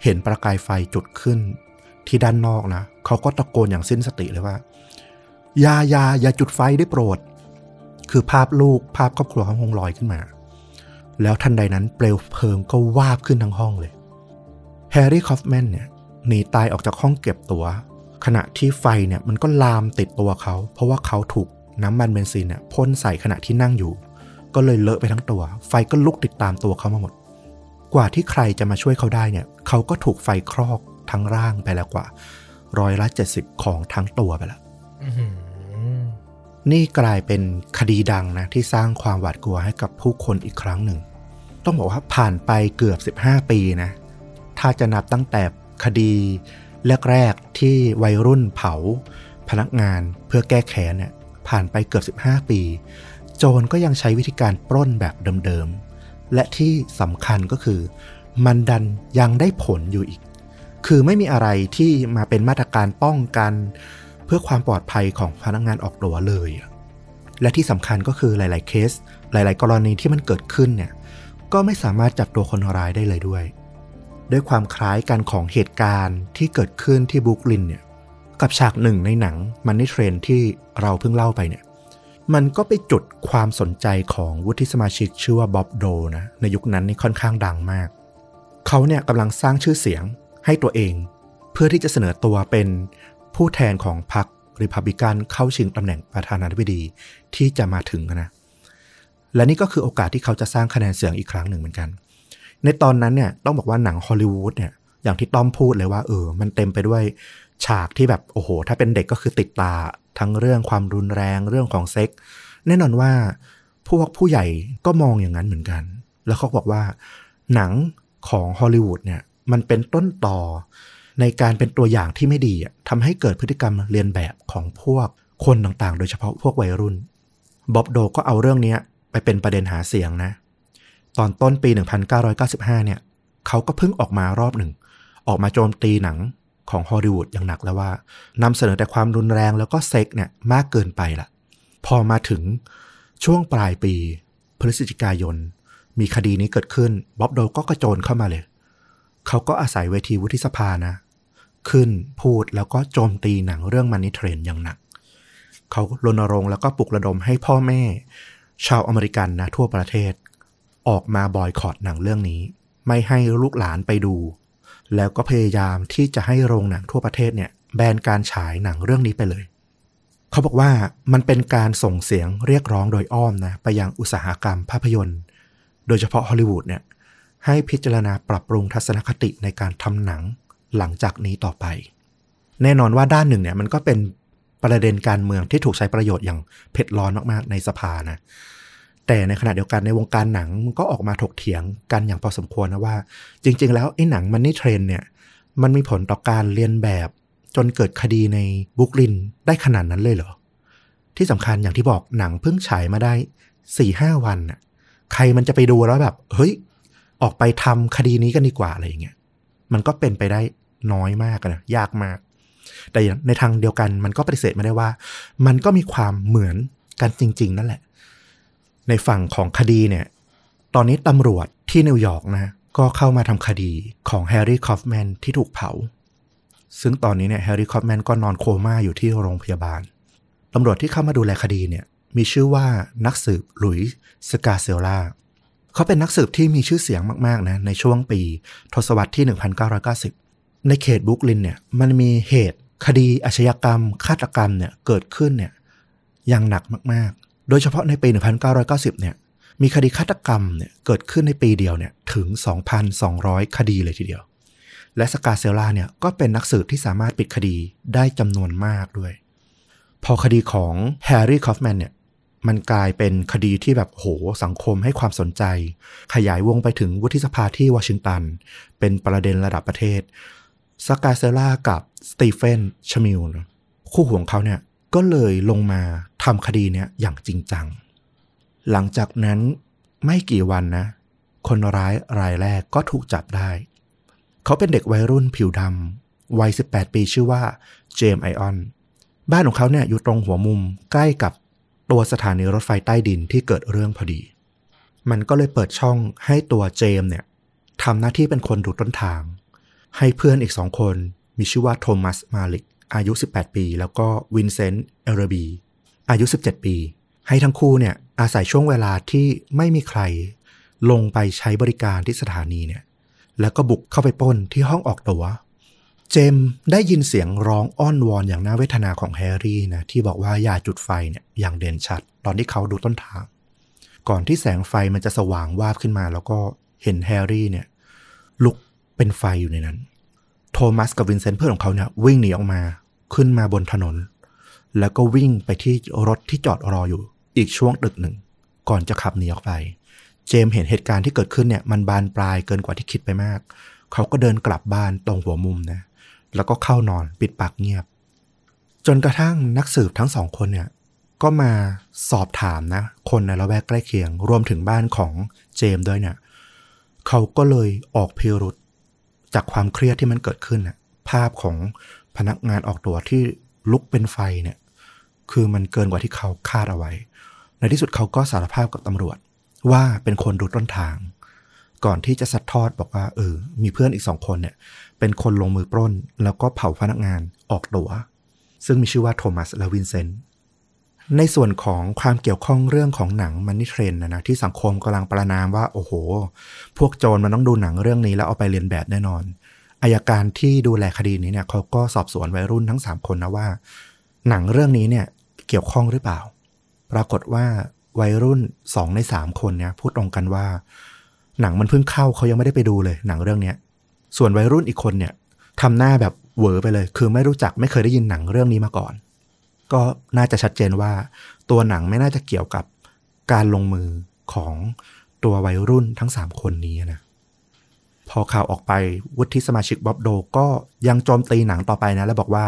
เห็นประกายไฟจุดขึ้นที่ด้านนอกนะ เขาก็ตะโกนอย่างสิ้นสติเลยว่า อย่าอย่าอย่าจุดไฟได้โปรด คือภาพลูกภาพครอบครัวเขาคงลอยขึ้นมา แล้วทันใดนั้นเปลวเพลิงก็วาบขึ้นทั้งห้องเลย แฮร์รี่คอฟแมนเนี่ยหนีตายออกจากห้องเก็บตั๋ว ขณะที่ไฟเนี่ยมันก็ลามติดตัวเขา เพราะว่าเขาถูก น้ำมันเบนซินเนี่ยพ่นใส่ขณะที่นั่งอยู่ ก็เลยเลอะไปทั้งตัว ไฟก็ลุกติดตามตัวเขามาหมด กว่าที่ใครจะมาช่วยเขาได้เนี่ยเขาก็ถูกไฟคลอกทั้งร่างไปแล้วกว่าร้อยละเจ็ดสิบของทั้งตัวไปแล้วอื้อหือนี่กลายเป็นคดีดังนะที่สร้างความหวาดกลัวให้กับผู้คนอีกครั้งหนึ่ง ต้องบอกว่าผ่านไปเกือบ 15 ปีนะ ถ้าจะนับตั้งแต่คดีแรกๆที่วัยรุ่นเผา พนักงานเพื่อแก้แค้นเนี่ย ผ่านไปเกือบ 15 ปี โจรก็ยังใช้วิธีการปล้นแบบเดิมๆ และที่สำคัญก็คือ มันดันยังได้ผลอยู่อีก คือไม่มีอะไรที่มาเป็นมาตรการป้องกัน เพื่อความปลอดภัยของพนักงานออกตัวเลย และที่สำคัญก็คือหลาย ๆ เคส หลาย ๆ กรณีที่มันเกิดขึ้นเนี่ย ก็ไม่สามารถจับตัวคนร้ายได้เลยด้วย ด้วยความคล้ายกันของเหตุการณ์ที่เกิดขึ้นที่บุกลินเนี่ย กับฉากหนึ่งในหนังมันนี่เทรนที่เราเพิ่งเล่าไปเนี่ย มันก็ไปจุดความสนใจของวุฒิสมาชิกชื่อว่าบ๊อบโดนะในยุคนั้นนี่ค่อนข้างดังมาก เขาเนี่ยกำลังสร้างชื่อเสียงให้ตัวเอง เพื่อที่จะเสนอตัวเป็นผู้แทนของพรรคริพับลิกันเข้าชิงตำแหน่งประธานาธิบดีที่จะมาถึงนะ และนี่ก็คือโอกาสที่เขาจะสร้างคะแนนเสียงอีกครั้งหนึ่งเหมือนกัน ในตอนนั้นเนี่ยต้องบอกว่าหนังฮอลลีวูดเนี่ยอย่างที่ต้อมพูดเลยว่าเออ มันเต็มไปด้วย ฉากที่แบบโอ้โห ถ้าเป็นเด็กก็คือติดตา ทั้งเรื่องความรุนแรงเรื่องของเซ็ก แน่นอนว่าพวกผู้ใหญ่ก็มองอย่างนั้นเหมือนกัน แล้วเขาบอกว่า หนังของฮอลลีวูดเนี่ย มันเป็นต้นต่อในการเป็นตัวอย่างที่ไม่ดีอะทำให้เกิดพฤติกรรมเรียนแบบของพวกคนต่างๆ โดยเฉพาะพวกวัยรุ่นบ๊อบโดก็เอาเรื่องนี้ไปเป็นประเด็นหาเสียงนะ ตอนต้นปี 1995 เนี่ย เขาก็เพิ่งออกมารอบหนึ่ง ออกมาโจมตีหนัง ของฮอลลีวูดอย่างหนักแล้วว่านำเสนอแต่ความรุนแรงแล้วก็เซ็กเนี่ยมากเกินไปละพอมาถึงช่วงปลายปีพฤศจิกายน มีคดีนี้เกิดขึ้นบ๊อบโดก็กระโจนเข้ามาเลย เขาก็อาศัยเวทีวุฒิสภานะ ขึ้นพูดแล้วก็โจมตีหนังเรื่องมันนี่เทรนอย่างหนัก เขารณรงค์แล้วก็ปลุกระดมให้พ่อแม่ ชาวอเมริกันนะทั่วประเทศ ออกมาบอยคอตหนังเรื่องนี้ ไม่ให้ลูกหลานไปดู แล้วก็พยายามที่จะให้โรงหนังทั่วประเทศเนี่ยแบนการฉายหนังเรื่องนี้ไปเลย เขาบอกว่ามันเป็นการส่งเสียงเรียกร้องโดยอ้อมนะไปยังอุตสาหกรรมภาพยนตร์ โดยเฉพาะฮอลลีวูดเนี่ยให้พิจารณาปรับปรุงทัศนคติในการทำหนังหลังจากนี้ต่อไป แน่นอนว่าด้านหนึ่งเนี่ยมันก็เป็นประเด็นการเมืองที่ถูกใช้ประโยชน์อย่างเผ็ดร้อนมากๆในสภานะ แต่ในขณะเดียวกันในวงการหนังมันก็ออกมาถกเถียงกันอย่างพอสมควรนะว่า จริง ๆ แล้วไอ้หนังมันนี่เทรนเนี่ยมันมีผลต่อการเรียนแบบจนเกิดคดีในบุกลินได้ขนาดนั้นเลยเหรอ ที่สำคัญอย่างที่บอกหนังเพิ่งฉายมาได้สี่ห้าวันน่ะใครมันจะไปดูแล้วแบบ เฮ้ย ออกไปทำคดีนี้กันดีกว่าอะไรอย่างเงี้ยมันก็เป็นไปได้น้อยมากนะยากมาก แต่ในทางเดียวกันมันก็ปฏิเสธไม่ได้ว่า มันก็มีความเหมือนกันจริง ๆ นั่นแหละ ในฝั่งของคดีเนี่ย ตอนนี้ตำรวจที่นิวยอร์กนะ ก็เข้ามาทำคดีของแฮร์รี่คอฟแมนที่ถูกเผา ซึ่งตอนนี้เนี่ยแฮร์รี่คอฟแมนก็นอนโคม่าอยู่ที่โรงพยาบาลตำรวจที่เข้ามาดูแลคดีเนี่ยมีชื่อว่านักสืบหลุยส์สกาเซลลาเขาเป็นนักสืบที่มีชื่อเสียงมาก ๆ นะ ในช่วงปีทศวรรษที่ 1990 ในเขตบุกลินเนี่ยมันมีเหตุคดีอาชญากรรม ฆาตกรรมเนี่ยเกิดขึ้นเนี่ยอย่างหนักมาก โดยเฉพาะในปี 1990 เนี่ย มีคดีฆาตกรรมเนี่ยเกิดขึ้นในปีเดียวเนี่ยถึง 2,200 คดีเลยทีเดียว และสกาเซลลาเนี่ยก็เป็นนักสืบที่สามารถปิดคดีได้จำนวนมากด้วย พอคดีของแฮร์รี่คอฟแมนเนี่ยมันกลายเป็นคดีที่แบบโหสังคมให้ความสนใจ ขยายวงไปถึงวุฒิสภาที่วอชิงตัน เป็นประเด็นระดับประเทศสกาเซล่ากับสตีเฟนชมิลคู่หูของเขาเนี่ย ก็เลยลงมาทำคดีเนี้ยอย่างจริงจัง หลังจากนั้นไม่กี่วันนะ คนร้ายรายแรกก็ถูกจับได้ เขาเป็นเด็กวัยรุ่นผิวดำวัย 18 ปีชื่อว่าเจมส์ไอออน บ้านของเขาเนี่ยอยู่ตรงหัวมุมใกล้กับตัวสถานีรถไฟใต้ดินที่เกิดเรื่องพอดี มันก็เลยเปิดช่องให้ตัวเจมส์เนี่ยทำหน้าที่เป็นคนดูต้นทาง ให้เพื่อนอีกสองคนมีชื่อว่าโทมัสมาลิก อายุ 18 ปี แล้วก็วินเซนต์เอลเลอร์บี อายุ 17 ปี ให้ทั้งคู่เนี่ยอาศัยช่วงเวลาที่ไม่มีใคร ลงไปใช้บริการที่สถานีเนี่ย แล้วก็บุกเข้าไปป้นที่ห้องออกตั๋วเจมส์ได้ยินเสียงร้องอ้อนวอนอย่างน่าเวทนาของแฮร์รี่นะที่บอกว่าอย่าจุดไฟเนี่ยอย่างเด่นชัด ตอนที่เขาดูต้นทาง ก่อนที่แสงไฟมันจะสว่างวาบขึ้นมา แล้วก็เห็นแฮร์รี่เนี่ยลุกเป็นไฟอยู่ในนั้น โทมัสกับวินเซนต์เพื่อนของเขาเนี่ยวิ่งหนีออกมาขึ้นมาบนถนน แล้วก็วิ่งไปที่รถที่จอดรออยู่ อีกช่วงตึกหนึ่ง ก่อนจะขับหนีออกไป เจมเห็นเหตุการณ์ที่เกิดขึ้นเนี่ยมันบานปลายเกินกว่าที่คิดไปมาก เขาก็เดินกลับบ้านตรงหัวมุมนะแล้วก็เข้านอนปิดปากเงียบ จนกระทั่งนักสืบทั้งสองคนเนี่ยก็มาสอบถามนะ คนในละแวกใกล้เคียง รวมถึงบ้านของเจมด้วยเนี่ยเขาก็เลยออกพิรุษ จากความเครียดที่มันเกิดขึ้นน่ะภาพของพนักงานออกตัวที่ลุกเป็นไฟเนี่ย คือมันเกินกว่าที่เขาคาดเอาไว้ ในที่สุดเขาก็สารภาพกับตำรวจ ว่าเป็นคนดูต้นทาง ก่อนที่จะสัดทอดบอกว่าเออ มีเพื่อนอีกสองคนเนี่ย เป็นคนลงมือปล้น แล้วก็เผาพนักงานออกตัว ซึ่งมีชื่อว่าโทมัสและวินเซนต์ ในส่วนของความเกี่ยวข้องเรื่องของหนังมันนี่เทรนนะนะที่สังคมกำลังประนามว่า โอ้โห พวกโจรมันต้องดูหนังเรื่องนี้แล้วเอาไปเรียนแบบแน่นอนอายการที่ดูแลคดีนี้เนี่ยเขาก็สอบสวนวัยรุ่นทั้ง 3 คนนะว่า หนังเรื่องนี้เนี่ยเกี่ยวข้องหรือเปล่า ปรากฏว่าวัยรุ่นสองในสามคนเนี่ยพูดตรงกันว่า หนังมันเพิ่งเข้าเขายังไม่ได้ไปดูเลย หนังเรื่องเนี้ยส่วนวัยรุ่นอีกคนเนี่ยทำหน้าแบบเหวอไปเลย คือไม่รู้จักไม่เคยได้ยินหนังเรื่องนี้มาก่อน ก็น่าจะชัดเจนว่า ตัวหนังไม่น่าจะเกี่ยวกับการลงมือของตัววัยรุ่นทั้งสามคนนี้นะพอข่าวออกไปวุฒิสมาชิกบ๊อบโดก็ยังโจมตีหนังต่อไปนะแล้วบอกว่า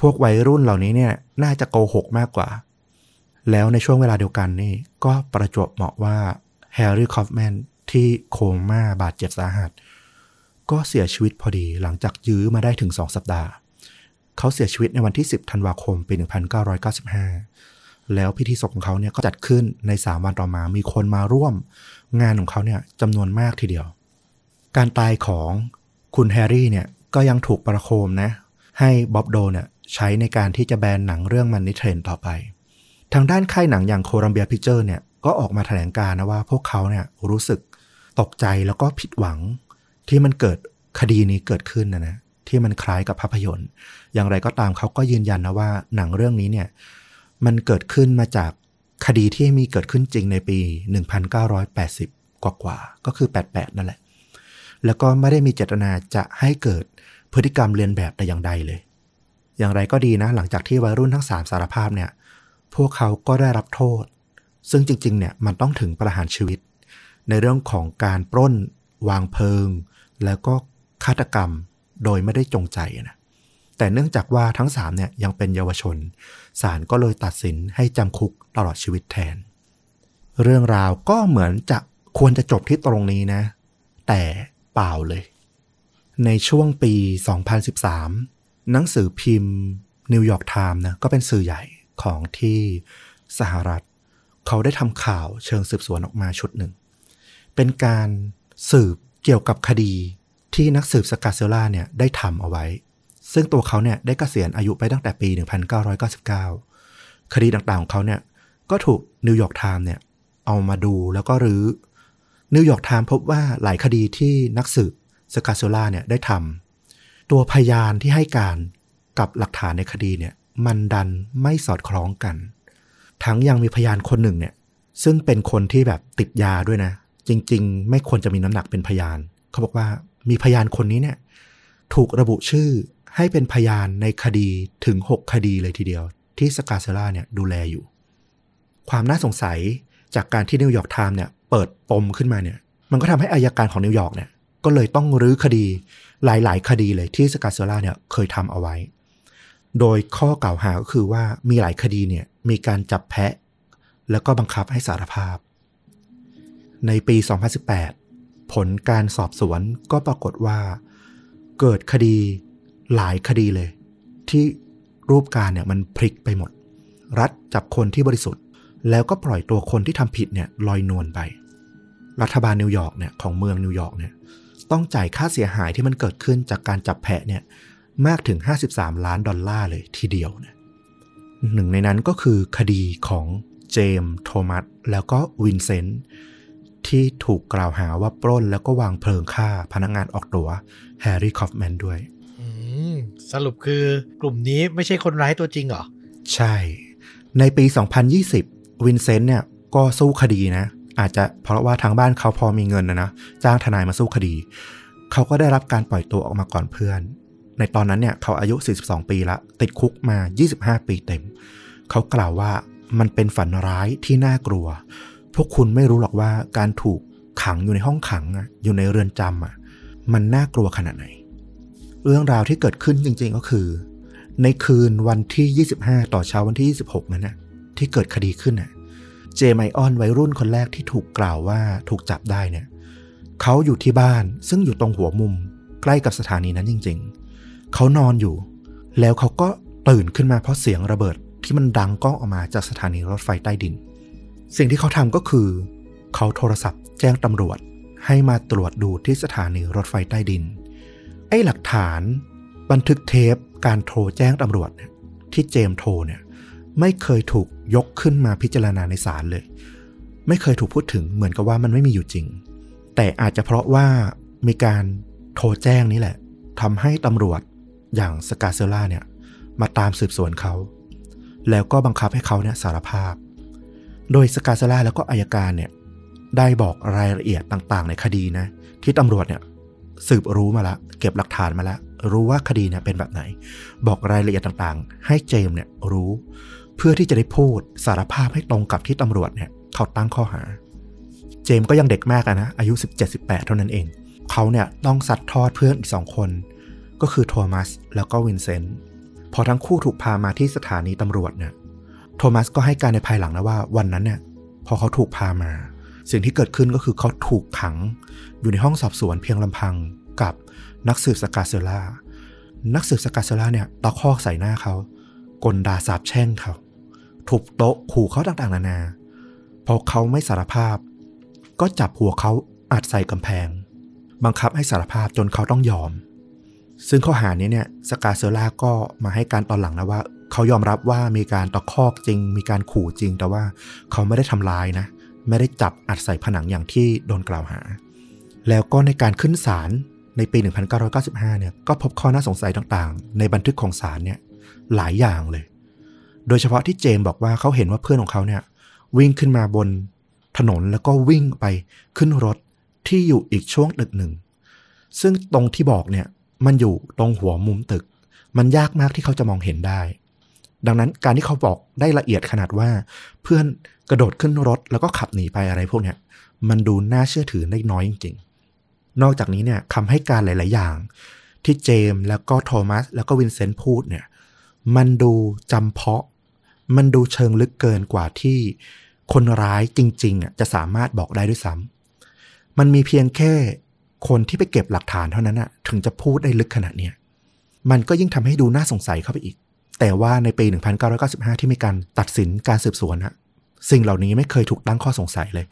พวกวัยรุ่นเหล่านี้เนี่ยน่าจะโกหกมากกว่า แล้วในช่วงเวลาเดียวกันนี่ก็ประจวบเหมาะว่าแฮร์รี่คอฟแมนที่โคม่าบาดเจ็บสาหัส ก็เสียชีวิตพอดีหลังจากยื้อมาได้ถึง2สัปดาห์ เขาเสียชีวิตในวันที่ 10 ธันวาคม ปี 1995 แล้วพิธีศพของเขาเนี่ยก็จัดขึ้นใน 3 วันต่อมา มีคนมาร่วม งานของเขาเนี่ยจำนวนมากทีเดียว การตายของคุณแฮร์รี่เนี่ยก็ยังถูกประโคมนะ ให้บ๊อบโดเนี่ยใช้ในการที่จะแบนหนังเรื่องมันนิเทรนต่อไป ทางด้านค่ายหนังอย่างโคลัมเบียพิเจอร์เนี่ยก็ออกมาแถลงการนะว่าพวกเขาเนี่ยรู้สึกตกใจแล้วก็ผิดหวังที่มันเกิดคดีนี้เกิดขึ้นนะนะ ที่มันคล้ายกับภาพยนตร์ อย่างไรก็ตามเขาก็ยืนยันนะว่าหนังเรื่องนี้เนี่ยมันเกิดขึ้นมาจากคดีที่มีเกิดขึ้นจริงในปี 1980 กว่ากว่าก็คือ 88 นั่นแหละ แล้วก็ไม่ได้มีเจตนาจะให้เกิดพฤติกรรมเรียนแบบแต่อย่างใดเลย อย่างไรก็ดีนะ หลังจากที่วัยรุ่นทั้งสามสารภาพเนี่ย พวกเขาก็ได้รับโทษ ซึ่งจริงๆ เนี่ยมันต้องถึงประหารชีวิต ในเรื่องของการปล้น วางเพลิง แล้วก็ฆาตกรรม โดยไม่ได้จงใจนะแต่เนื่องจากว่าทั้งสามเนี่ยยังเป็นเยาวชนศาลก็เลยตัดสินให้จำคุกตลอดชีวิตแทน เรื่องราวก็เหมือนจะควรจะจบที่ตรงนี้นะ แต่เปล่าเลย ในช่วงปี 2013 หนังสือพิมพ์นิวยอร์กไทม์นะก็เป็นสื่อใหญ่ของที่สหรัฐ เขาได้ทำข่าวเชิงสืบสวนออกมาชุดหนึ่ง เป็นการสืบเกี่ยวกับคดี ที่นักสืบสกาเซล่าเนี่ยได้ทำเอาไว้ ซึ่งตัวเขาเนี่ยได้เกษียณอายุไปตั้งแต่ปี 1999 คดีต่างๆของเขาเนี่ยก็ถูกนิวยอร์กไทม์เนี่ยเอามาดูแล้วก็รื้อนิวยอร์กไทม์พบว่าหลายคดีที่นักสืบสกาเซล่าเนี่ยได้ทำตัวพยานที่ให้การกับหลักฐานในคดีเนี่ยมันดันไม่สอดคล้องกัน ทั้งยังมีพยานคนหนึ่งเนี่ยซึ่งเป็นคนที่แบบติดยาด้วยนะ จริง ๆ ไม่ควรจะมีน้ำหนักเป็นพยาน เขาบอกว่า มีพยานคนนี้เนี่ย ถูกระบุชื่อให้เป็นพยานในคดีถึง 6 คดีเลยทีเดียว ที่สกาเซล่าเนี่ยดูแลอยู่ ความน่าสงสัยจากการที่นิวยอร์กไทม์เนี่ยเปิดปมขึ้นมาเนี่ย มันก็ทำให้อายการของนิวยอร์กเนี่ยก็เลยต้องรื้อคดีหลาย ๆ คดีเลยที่สกาเซล่าเนี่ยเคยทำเอาไว้ โดยข้อกล่าวหาก็คือว่ามีหลายคดีเนี่ยมีการจับแพะ แล้วก็บังคับให้สารภาพ ในปี 2018 ผลการสอบสวนก็ปรากฏว่า เกิดคดีหลายคดีเลย ที่รูปการเนี่ยมันพลิกไปหมด รัฐจับคนที่บริสุทธิ์ แล้วก็ปล่อยตัวคนที่ทำผิดเนี่ยลอยนวลไป รัฐบาลนิวยอร์กเนี่ยของเมืองนิวยอร์กเนี่ยต้องจ่ายค่าเสียหายที่มันเกิดขึ้นจากการจับแพะเนี่ยมากถึง 53 ล้านดอลลาร์เลยทีเดียวนะหนึ่งในนั้นก็คือคดีของเจมส์โทมัสแล้วก็วินเซนต์ ที่ถูกกล่าวหาว่าปล้นแล้วก็วางเพลิงฆ่าพนักงานออกตั๋วแฮร์รี่คอฟแมนด้วยอืมสรุปคือกลุ่มนี้ไม่ใช่คนร้ายตัวจริงเหรอ ใช่ ในปี 2020 วินเซนต์เนี่ยก็สู้คดีนะ อาจจะเพราะว่าทางบ้านเขาพอมีเงินนะนะจ้างทนายมาสู้คดี เขาก็ได้รับการปล่อยตัวออกมาก่อนเพื่อน ในตอนนั้นเนี่ยเขาอายุ 42 ปีละ ติดคุกมา 25 ปีเต็ม เขากล่าวว่ามันเป็นฝันร้ายที่น่ากลัว พวกคุณไม่รู้หรอกว่าการถูกขังอยู่ในห้องขังอะอยู่ในเรือนจำอะมันน่ากลัวขนาดไหน เรื่องราวที่เกิดขึ้นจริงๆก็คือ ในคืนวันที่ 25 ต่อเช้าวันที่ 26 นั้นนะที่เกิดคดีขึ้นน่ะ เจไมออนวัยรุ่นคนแรกที่ถูกกล่าวว่าถูกจับได้เนี่ยเขาอยู่ที่บ้านซึ่งอยู่ตรงหัวมุม ใกล้กับสถานีนั้นจริง ๆ เขานอนอยู่ แล้วเขาก็ตื่นขึ้นมาเพราะเสียงระเบิดที่มันดังก้องออกมาจากสถานีรถไฟใต้ดิน สิ่งที่เขาทำก็คือ เขาโทรศัพท์แจ้งตำรวจให้มาตรวจดูที่สถานีรถไฟใต้ดิน ไอ้หลักฐานบันทึกเทปการโทรแจ้งตำรวจที่เจมส์โทรเนี่ยไม่เคยถูกยกขึ้นมาพิจารณาในศาลเลย ไม่เคยถูกพูดถึงเหมือนกับว่ามันไม่มีอยู่จริง แต่อาจจะเพราะว่ามีการโทรแจ้งนี่แหละทำให้ตำรวจอย่างสกาเซล่าเนี่ยมาตามสืบสวนเขา แล้วก็บังคับให้เขาเนี่ยสารภาพ โดยสกาซาล่าแล้วก็อายการเนี่ยได้บอกรายละเอียดต่างๆ ในคดีนะ ที่ตำรวจเนี่ยสืบรู้มาแล้วเก็บหลักฐานมาแล้วรู้ว่าคดีเนี่ยเป็นแบบไหน บอกรายละเอียดต่างๆ ให้เจมเนี่ยรู้ เพื่อที่จะได้พูดสารภาพให้ตรงกับที่ตำรวจเนี่ยเขาตั้งข้อหา เจมก็ยังเด็กมากนะ อายุ 17-18 เท่านั้นเอง เขาเนี่ยต้องซัดทอดเพื่อนอีกสองคน ก็คือโทมัสแล้วก็วินเซนต์พอทั้งคู่ถูกพามาที่สถานีตำรวจเนี่ย โทมัสก็ให้การในภายหลังนะว่าวันนั้นเนี่ยพอเขาถูกพามา สิ่งที่เกิดขึ้นก็คือเขาถูกขัง อยู่ในห้องสอบสวนเพียงลำพังกับนักสืบสกาเซล่านักสืบสกาเซล่าเนี่ยตะคอกใส่หน้าเขากลด่าสาบแช่งเขาทุบโต๊ะขู่เขาต่างๆ นานาพอเขาไม่สารภาพ ก็จับหัวเขาอัดใส่กำแพง บังคับให้สารภาพจนเขาต้องยอม ซึ่งข้อหานี้เนี่ยสกาเซล่าก็มาให้การตอนหลังนะว่า เขายอมรับว่ามีการตะคอกจริง มีการขู่จริง แต่ว่าเขาไม่ได้ทำร้ายนะ ไม่ได้จับอัดใส่ผนังอย่างที่โดนกล่าวหา แล้วก็ในการขึ้นศาลในปี 1995 เนี่ย ก็พบข้อน่าสงสัยต่างๆ ในบันทึกของศาลเนี่ยหลายอย่างเลย โดยเฉพาะที่เจมบอกว่าเขาเห็นว่าเพื่อนของเขาเนี่ยวิ่งขึ้นมาบนถนนแล้วก็วิ่งไปขึ้นรถที่อยู่อีกช่วงตึกหนึ่ง ซึ่งตรงที่บอกเนี่ยมันอยู่ตรงหัวมุมตึก มันยากมากที่เขาจะมองเห็นได้ ดังนั้นการที่เขาบอกได้ละเอียดขนาดว่า เพื่อนกระโดดขึ้นรถแล้วก็ขับหนีไปอะไรพวกเนี้ยมันดูน่าเชื่อถือได้น้อยจริง ๆ นอกจากนี้เนี่ยคำให้การหลาย ๆ อย่าง ที่เจมส์แล้วก็โทมัสแล้วก็วินเซนต์พูดเนี่ยมันดูจำเพาะ มันดูเชิงลึกเกินกว่าที่คนร้ายจริงๆอะจะสามารถบอกได้ด้วยซ้ำมันมีเพียงแค่คนที่ไปเก็บหลักฐานเท่านั้นอะถึงจะพูดได้ลึกขนาดเนี้ยมันก็ยิ่งทำให้ดูน่าสงสัยเข้าไปอีก แต่ว่าในปี 1995 ที่มีการตัดสินการสืบสวนอะสิ่งเหล่านี้ไม่เคยถูกตั้งข้อสงสัยเลย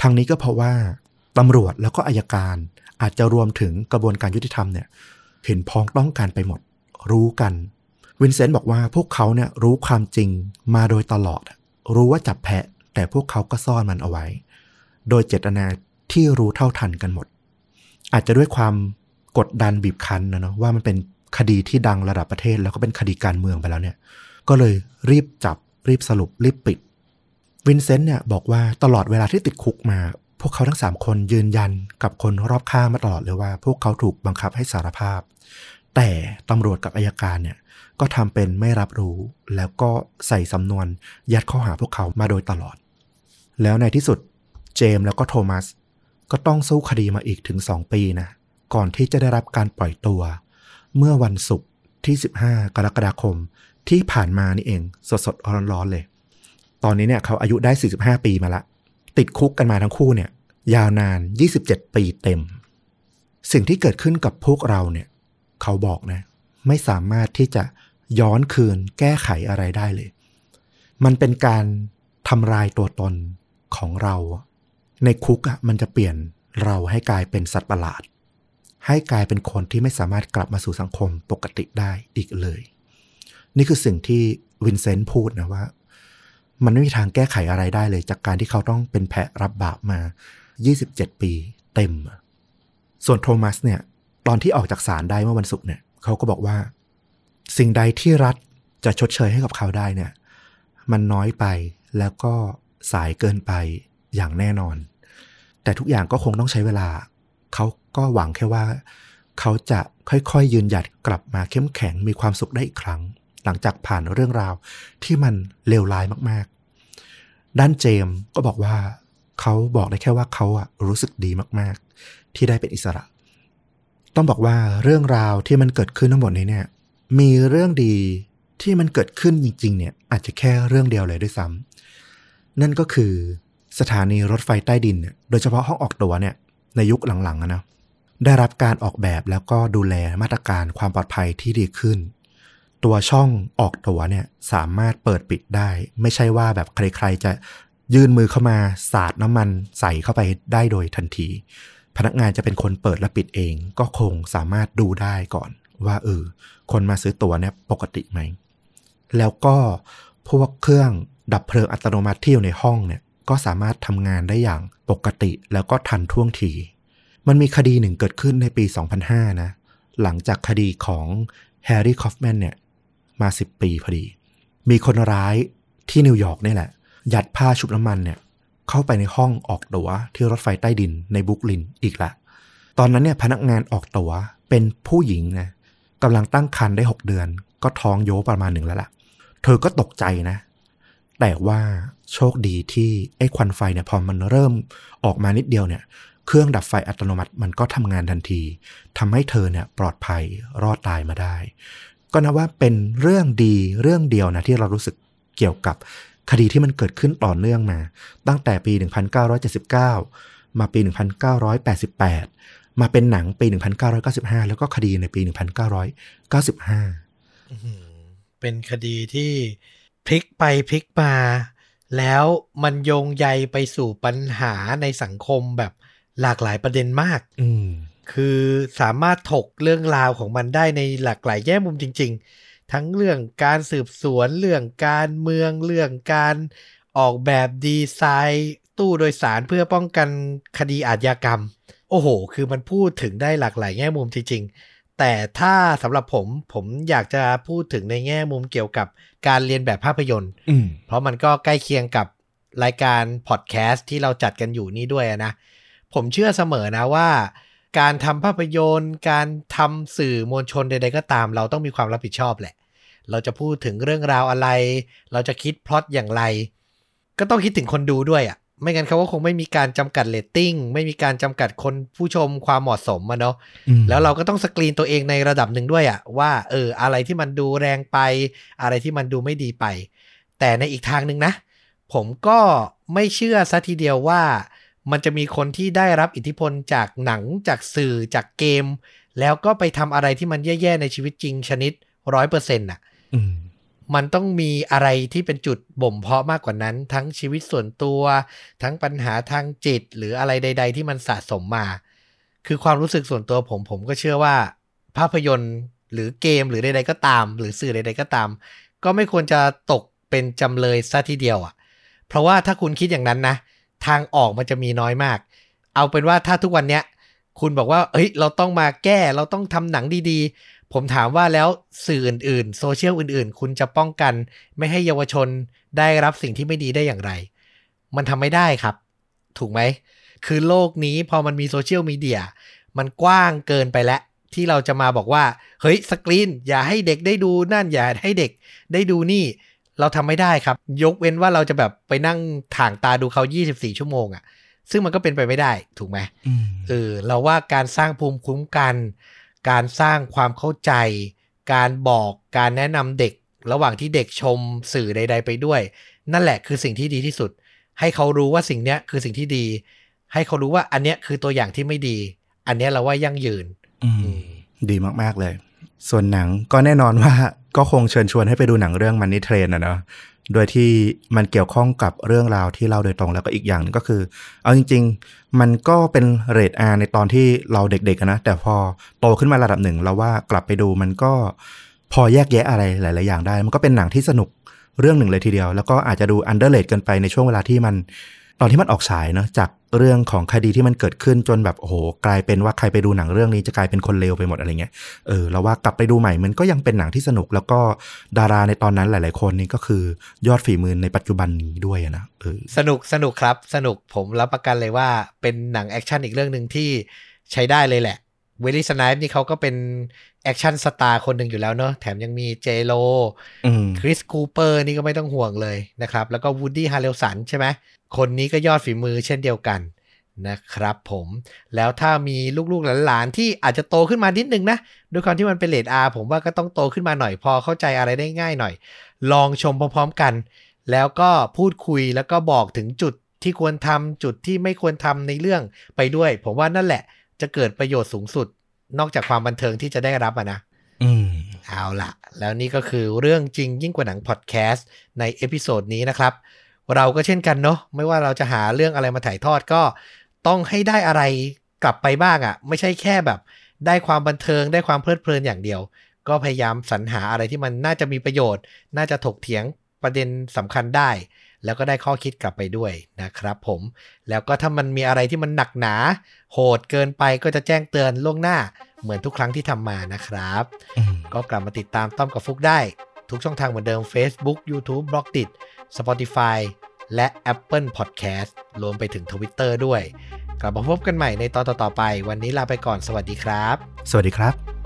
ทางนี้ก็เพราะว่าตำรวจแล้วก็อายการอาจจะรวมถึงกระบวนการยุติธรรมเนี่ยเห็นพ้องต้องการไปหมด รู้กัน วินเซนต์บอกว่าพวกเขาเนี่ยรู้ความจริงมาโดยตลอด รู้ว่าจับแพะ แต่พวกเขาก็ซ่อนมันเอาไว้ โดยเจตนาที่รู้เท่าทันกันหมด อาจจะด้วยความกดดันบีบคั้นนะเนาะว่ามันเป็น คดีที่ดังระดับประเทศ แล้วก็เป็นคดีการเมืองไปแล้วเนี่ย ก็เลยรีบจับรีบสรุปรีบปิด วินเซนต์เนี่ยบอกว่าตลอดเวลาที่ติดคุกมา พวกเขาทั้งสามคนยืนยันกับคนรอบข้างมาตลอดเลยว่า พวกเขาถูกบังคับให้สารภาพ แต่ตำรวจกับอายการเนี่ยก็ทำเป็นไม่รับรู้ แล้วก็ใส่สำนวนยัดข้อหาพวกเขามาโดยตลอด แล้วในที่สุดเจมส์แล้วก็โทมัสก็ต้องสู้คดีมาอีกถึง 2 ปีนะ ก่อนที่จะได้รับการปล่อยตัว เมื่อวันศุกร์ที่ 15 กรกฎาคมที่ผ่านมานี่เอง สดๆร้อนๆเลย ตอนนี้เนี่ยเขาอายุได้ 45 ปีมาละ ติดคุกกันมาทั้งคู่เนี่ย ยาวนาน 27 ปีเต็ม สิ่งที่เกิดขึ้นกับพวกเราเนี่ย เขาบอกนะ ไม่สามารถที่จะย้อนคืนแก้ไขอะไรได้เลย มันเป็นการทำลายตัวตนของเรา ในคุกอะ่ะมันจะเปลี่ยนเราให้กลายเป็นสัตว์ประหลาด ให้กลายเป็นคนที่ไม่สามารถกลับมาสู่สังคมปกติได้อีกเลย นี่คือสิ่งที่วินเซนต์พูดนะว่า มันไม่มีทางแก้ไขอะไรได้เลย จากการที่เขาต้องเป็นแพะรับบาปมา 27 ปีเต็ม ส่วนโทมัสเนี่ย ตอนที่ออกจากศาลได้เมื่อวันศุกร์เนี่ยเขาก็บอกว่า สิ่งใดที่รัฐจะชดเชยให้กับเขาได้เนี่ย มันน้อยไปแล้วก็สายเกินไปอย่างแน่นอน แต่ทุกอย่างก็คงต้องใช้เวลาเขา ก็หวังแค่ว่า เขาจะค่อยๆยืนหยัดกลับมาเข้มแข็งมีความสุขได้อีกครั้ง หลังจากผ่านเรื่องราวที่มันเลวร้ายมากๆ ด้านเจมส์ก็บอกว่า เขาบอกได้แค่ว่าเขาอะรู้สึกดีมากๆ ที่ได้เป็นอิสระ ต้องบอกว่าเรื่องราวที่มันเกิดขึ้นทั้งหมดนี้เนี่ย มีเรื่องดีที่มันเกิดขึ้นจริง ๆ เนี่ย อาจจะแค่เรื่องเดียวเลยด้วยซ้ำนั่นก็คือสถานีรถไฟใต้ดินเนี่ยโดยเฉพาะห้องออกตัวเนี่ย ในยุคหลังๆนะ ได้รับการออกแบบแล้วก็ดูแลมาตรการความปลอดภัยที่ดีขึ้น ตัวช่องออกตั๋วเนี่ยสามารถเปิดปิดได้ ไม่ใช่ว่าแบบใครๆจะยื่นมือเข้ามาสาดน้ำมันใส่เข้าไปได้โดยทันที พนักงานจะเป็นคนเปิดและปิดเอง ก็คงสามารถดูได้ก่อน ว่าเออคนมาซื้อตั๋วเนี่ยปกติไหม แล้วก็พวกเครื่องดับเพลิงอัตโนมัติที่อยู่ในห้องเนี่ยก็สามารถทำงานได้อย่างปกติแล้วก็ทันท่วงที มันมีคดีหนึ่งเกิดขึ้นในปี 2005 นะ หลังจากคดีของแฮร์รี่คอฟแมนเนี่ย มา 10 ปีพอดี มีคนร้ายที่นิวยอร์กนี่แหละ ยัดผ้าชุบน้ำมันเนี่ย เข้าไปในห้องออกตั๋วที่รถไฟใต้ดินในบรูคลินอีกละ ตอนนั้นเนี่ยพนักงานออกตั๋วเป็นผู้หญิงนะกำลังตั้งครรภ์ได้หกเดือน ก็ท้องโยประมาณหนึ่งแล้วล่ะ เธอก็ตกใจนะ แต่ว่าโชคดีที่ไอ้ควันไฟเนี่ยพอมันเริ่มออกมานิดเดียวเนี่ย เครื่องดับไฟอัตโนมัติมันก็ทำงานทันที ทำให้เธอเนี่ยปลอดภัยรอดตายมาได้ ก็นับว่าเป็นเรื่องดีเรื่องเดียวนะที่เรารู้สึกเกี่ยวกับคดีที่มันเกิดขึ้นต่อเนื่องมา ตั้งแต่ปี 1979 มาปี 1988 มาเป็นหนังปี 1995 แล้วก็คดีในปี 1995อื้อหือเป็นคดีที่พลิกไปพลิกมาแล้วมันโยงใยไปสู่ปัญหาในสังคมแบบ หลากหลายประเด็นมาก อืมคือสามารถถกเรื่องราวของมันได้ในหลากหลายแง่มุมจริง ๆ ทั้งเรื่องการสืบสวนเรื่องการเมืองเรื่องการออกแบบดีไซน์ตู้โดยสารเพื่อป้องกันคดีอาชญากรรม โอ้โห คือมันพูดถึงได้หลากหลายแง่มุมจริง ๆ แต่ถ้าสำหรับผมผมอยากจะพูดถึงในแง่มุมเกี่ยวกับการเลียนแบบภาพยนตร์อืมเพราะมันก็ใกล้เคียงกับรายการพอดแคสต์ที่เราจัดกันอยู่นี่ด้วยนะ ผมเชื่อเสมอนะว่า การทำภาพยนตร์ การทำสื่อมวลชนใด ๆ ก็ตาม เราต้องมีความรับผิดชอบแหละ เราจะพูดถึงเรื่องราวอะไร เราจะคิดพล็อตอย่างไร ก็ต้องคิดถึงคนดูด้วยอะ่ะไม่งั้นเขาก็คงไม่มีการจำกัดเรตติ้งไม่มีการจำกัดคนผู้ชมความเหมาะสมอะเนาะอืมแล้วเราก็ต้องสกรีนตัวเองในระดับหนึ่งด้วยอะว่าเอออะไรที่มันดูแรงไป อะไรที่มันดูไม่ดีไป แต่ในอีกทางหนึ่งนะ ผมก็ไม่เชื่อซะทีเดียวว่า มันจะมีคนที่ได้รับอิทธิพลจากหนังจากสื่อจากเกม แล้วก็ไปทำอะไรที่มันแย่ๆในชีวิตจริงชนิดร้อยเปอร์เซ็นต์่ะอืมมันต้องมีอะไรที่เป็นจุดบ่มเพาะมากกว่านั้น ทั้งชีวิตส่วนตัว ทั้งปัญหาทางจิต หรืออะไรใด ๆ ที่มันสะสมมา คือความรู้สึกส่วนตัวผมผมก็เชื่อว่า ภาพยนตร์หรือเกมหรือใด ๆ ก็ตาม หรือสื่อใด ๆ ก็ตาม ก็ไม่ควรจะตกเป็นจำเลยซะทีเดียวอะ เพราะว่าถ้าคุณคิดอย่างนั้นนะ ทางออกมันจะมีน้อยมาก เอาเป็นว่าถ้าทุกวันเนี้ย คุณบอกว่าเฮ้ย เราต้องมาแก้ เราต้องทำหนังดีๆ ผมถามว่าแล้วสื่ออื่นๆ โซเชียลอื่นๆ คุณจะป้องกัน ไม่ให้เยาวชนได้รับสิ่งที่ไม่ดีได้อย่างไร มันทำไม่ได้ครับ ถูกไหม คือโลกนี้พอมันมีโซเชียลมีเดีย มันกว้างเกินไปแล้วที่เราจะมาบอกว่า เฮ้ย สกรีน อย่าให้เด็กได้ดูนั่น อย่าให้เด็กได้ดูนี่ เราทำไม่ได้ครับ ยกเว้นว่าเราจะแบบไปนั่งถ่างตาดูเขา 24 ชั่วโมงอะซึ่งมันก็เป็นไปไม่ได้ถูกไหมอืมเออเราว่าการสร้างภูมิคุ้มกัน การสร้างความเข้าใจ การบอกการแนะนำเด็ก ระหว่างที่เด็กชมสื่อใด ๆ ไปด้วย นั่นแหละคือสิ่งที่ดีที่สุด ให้เขารู้ว่าสิ่งเนี้ยคือสิ่งที่ดี ให้เขารู้ว่าอันเนี้ยคือตัวอย่างที่ไม่ดี อันเนี้ยเราว่ายั่งยืนอืมดีมากๆเลย ส่วนหนังก็แน่นอนว่าก็คงเชิญชวนให้ไปดูหนังเรื่องมันนี่เทรนนะเนาะโดยที่มันเกี่ยวข้องกับเรื่องราวที่เล่าโดยตรงแล้วก็อีกอย่างนึงก็คือ เอาจริง ๆ มันก็เป็นเรทอาในตอนที่เราเด็กๆนะ แต่พอโตขึ้นมาระดับหนึ่งเราว่ากลับไปดูมันก็พอแยกแยะอะไรหลาย ๆ อย่างได้ มันก็เป็นหนังที่สนุกเรื่องหนึ่งเลยทีเดียว แล้วก็อาจจะดู underrated เกินไปในช่วงเวลาที่มัน ตอนที่มันออกฉายเนาะจากเรื่องของคดีที่มันเกิดขึ้นจนแบบโอ้โหกลายเป็นว่าใครไปดูหนังเรื่องนี้จะกลายเป็นคนเลวไปหมดอะไรเงี้ยเออเราว่ากลับไปดูใหม่มันก็ยังเป็นหนังที่สนุก แล้วก็ดาราในตอนนั้นหลาย ๆ คนนี่ก็คือยอดฝีมือในปัจจุบันนี้ด้วยนะเออสนุกสนุกครับสนุกผมรับประกันเลยว่าเป็นหนัง action อีกเรื่องหนึ่งที่ใช้ได้เลยแหละ เวสลีย์สไนป์สนี่เขาก็เป็น action star คนหนึ่งอยู่แล้วเนอะแถมยังมีเจโ ล อืมคริสคูเปอร์นี่ก็ไม่ต้องห่วงเลยนะครับ แล้วก็วูดดี้ฮาร์เรลสันใช่ไหมคนนี้ก็ยอดฝีมือเช่นเดียวกันนะครับผมแล้วถ้ามีลูกๆหลานๆ ที่อาจจะโตขึ้นมานิดนึงนะด้วยความที่มันเป็นเรต R ผมว่าก็ต้องโตขึ้นมาหน่อยพอเข้าใจอะไรได้ง่ายหน่อย ลองชมพร้อมๆกัน แล้วก็พูดคุยแล้วก็บอกถึงจุดที่ควรทำจุดที่ไม่ควรทำในเรื่องไปด้วย ผมว่านั่นแหละ จะเกิดประโยชน์สูงสุด นอกจากความบันเทิงที่จะได้รับอะนะอืมเอาละแล้วนี่ก็คือเรื่องจริงยิ่งกว่าหนังพอดแคสต์ใน episode นี้นะครับ เราก็เช่นกันเนาะไม่ว่าเราจะหาเรื่องอะไรมาถ่ายทอดก็ ต้องให้ได้อะไรกลับไปบ้างอะ่ะ ไม่ใช่แค่แบบ ได้ความบันเทิงได้ความเพลิดเพลินอย่างเดียว ก็พยายามสรรหาอะไรที่มันน่าจะมีประโยชน์ น่าจะถกเถียงประเด็นสำคัญได้ แล้วก็ได้ข้อคิดกลับไปด้วยนะครับผม แล้วก็ถ้ามันมีอะไรที่มันหนักหนา โหดเกินไปก็จะแจ้งเตือนล่วงหน้า เหมือนทุกครั้งที่ทำมานะครับอืมก็กลับมาติดตามต้อมกับฟุกได้ ทุกช่องทางเหมือนเดิม Facebook YouTube b l o g d i t Spotify และ Apple Podcast รวมไปถึง Twitter ด้วย กลับมาพบกันใหม่ในตอนต่อๆไป วันนี้ลาไปก่อนสวัสดีครับ สวัสดีครับ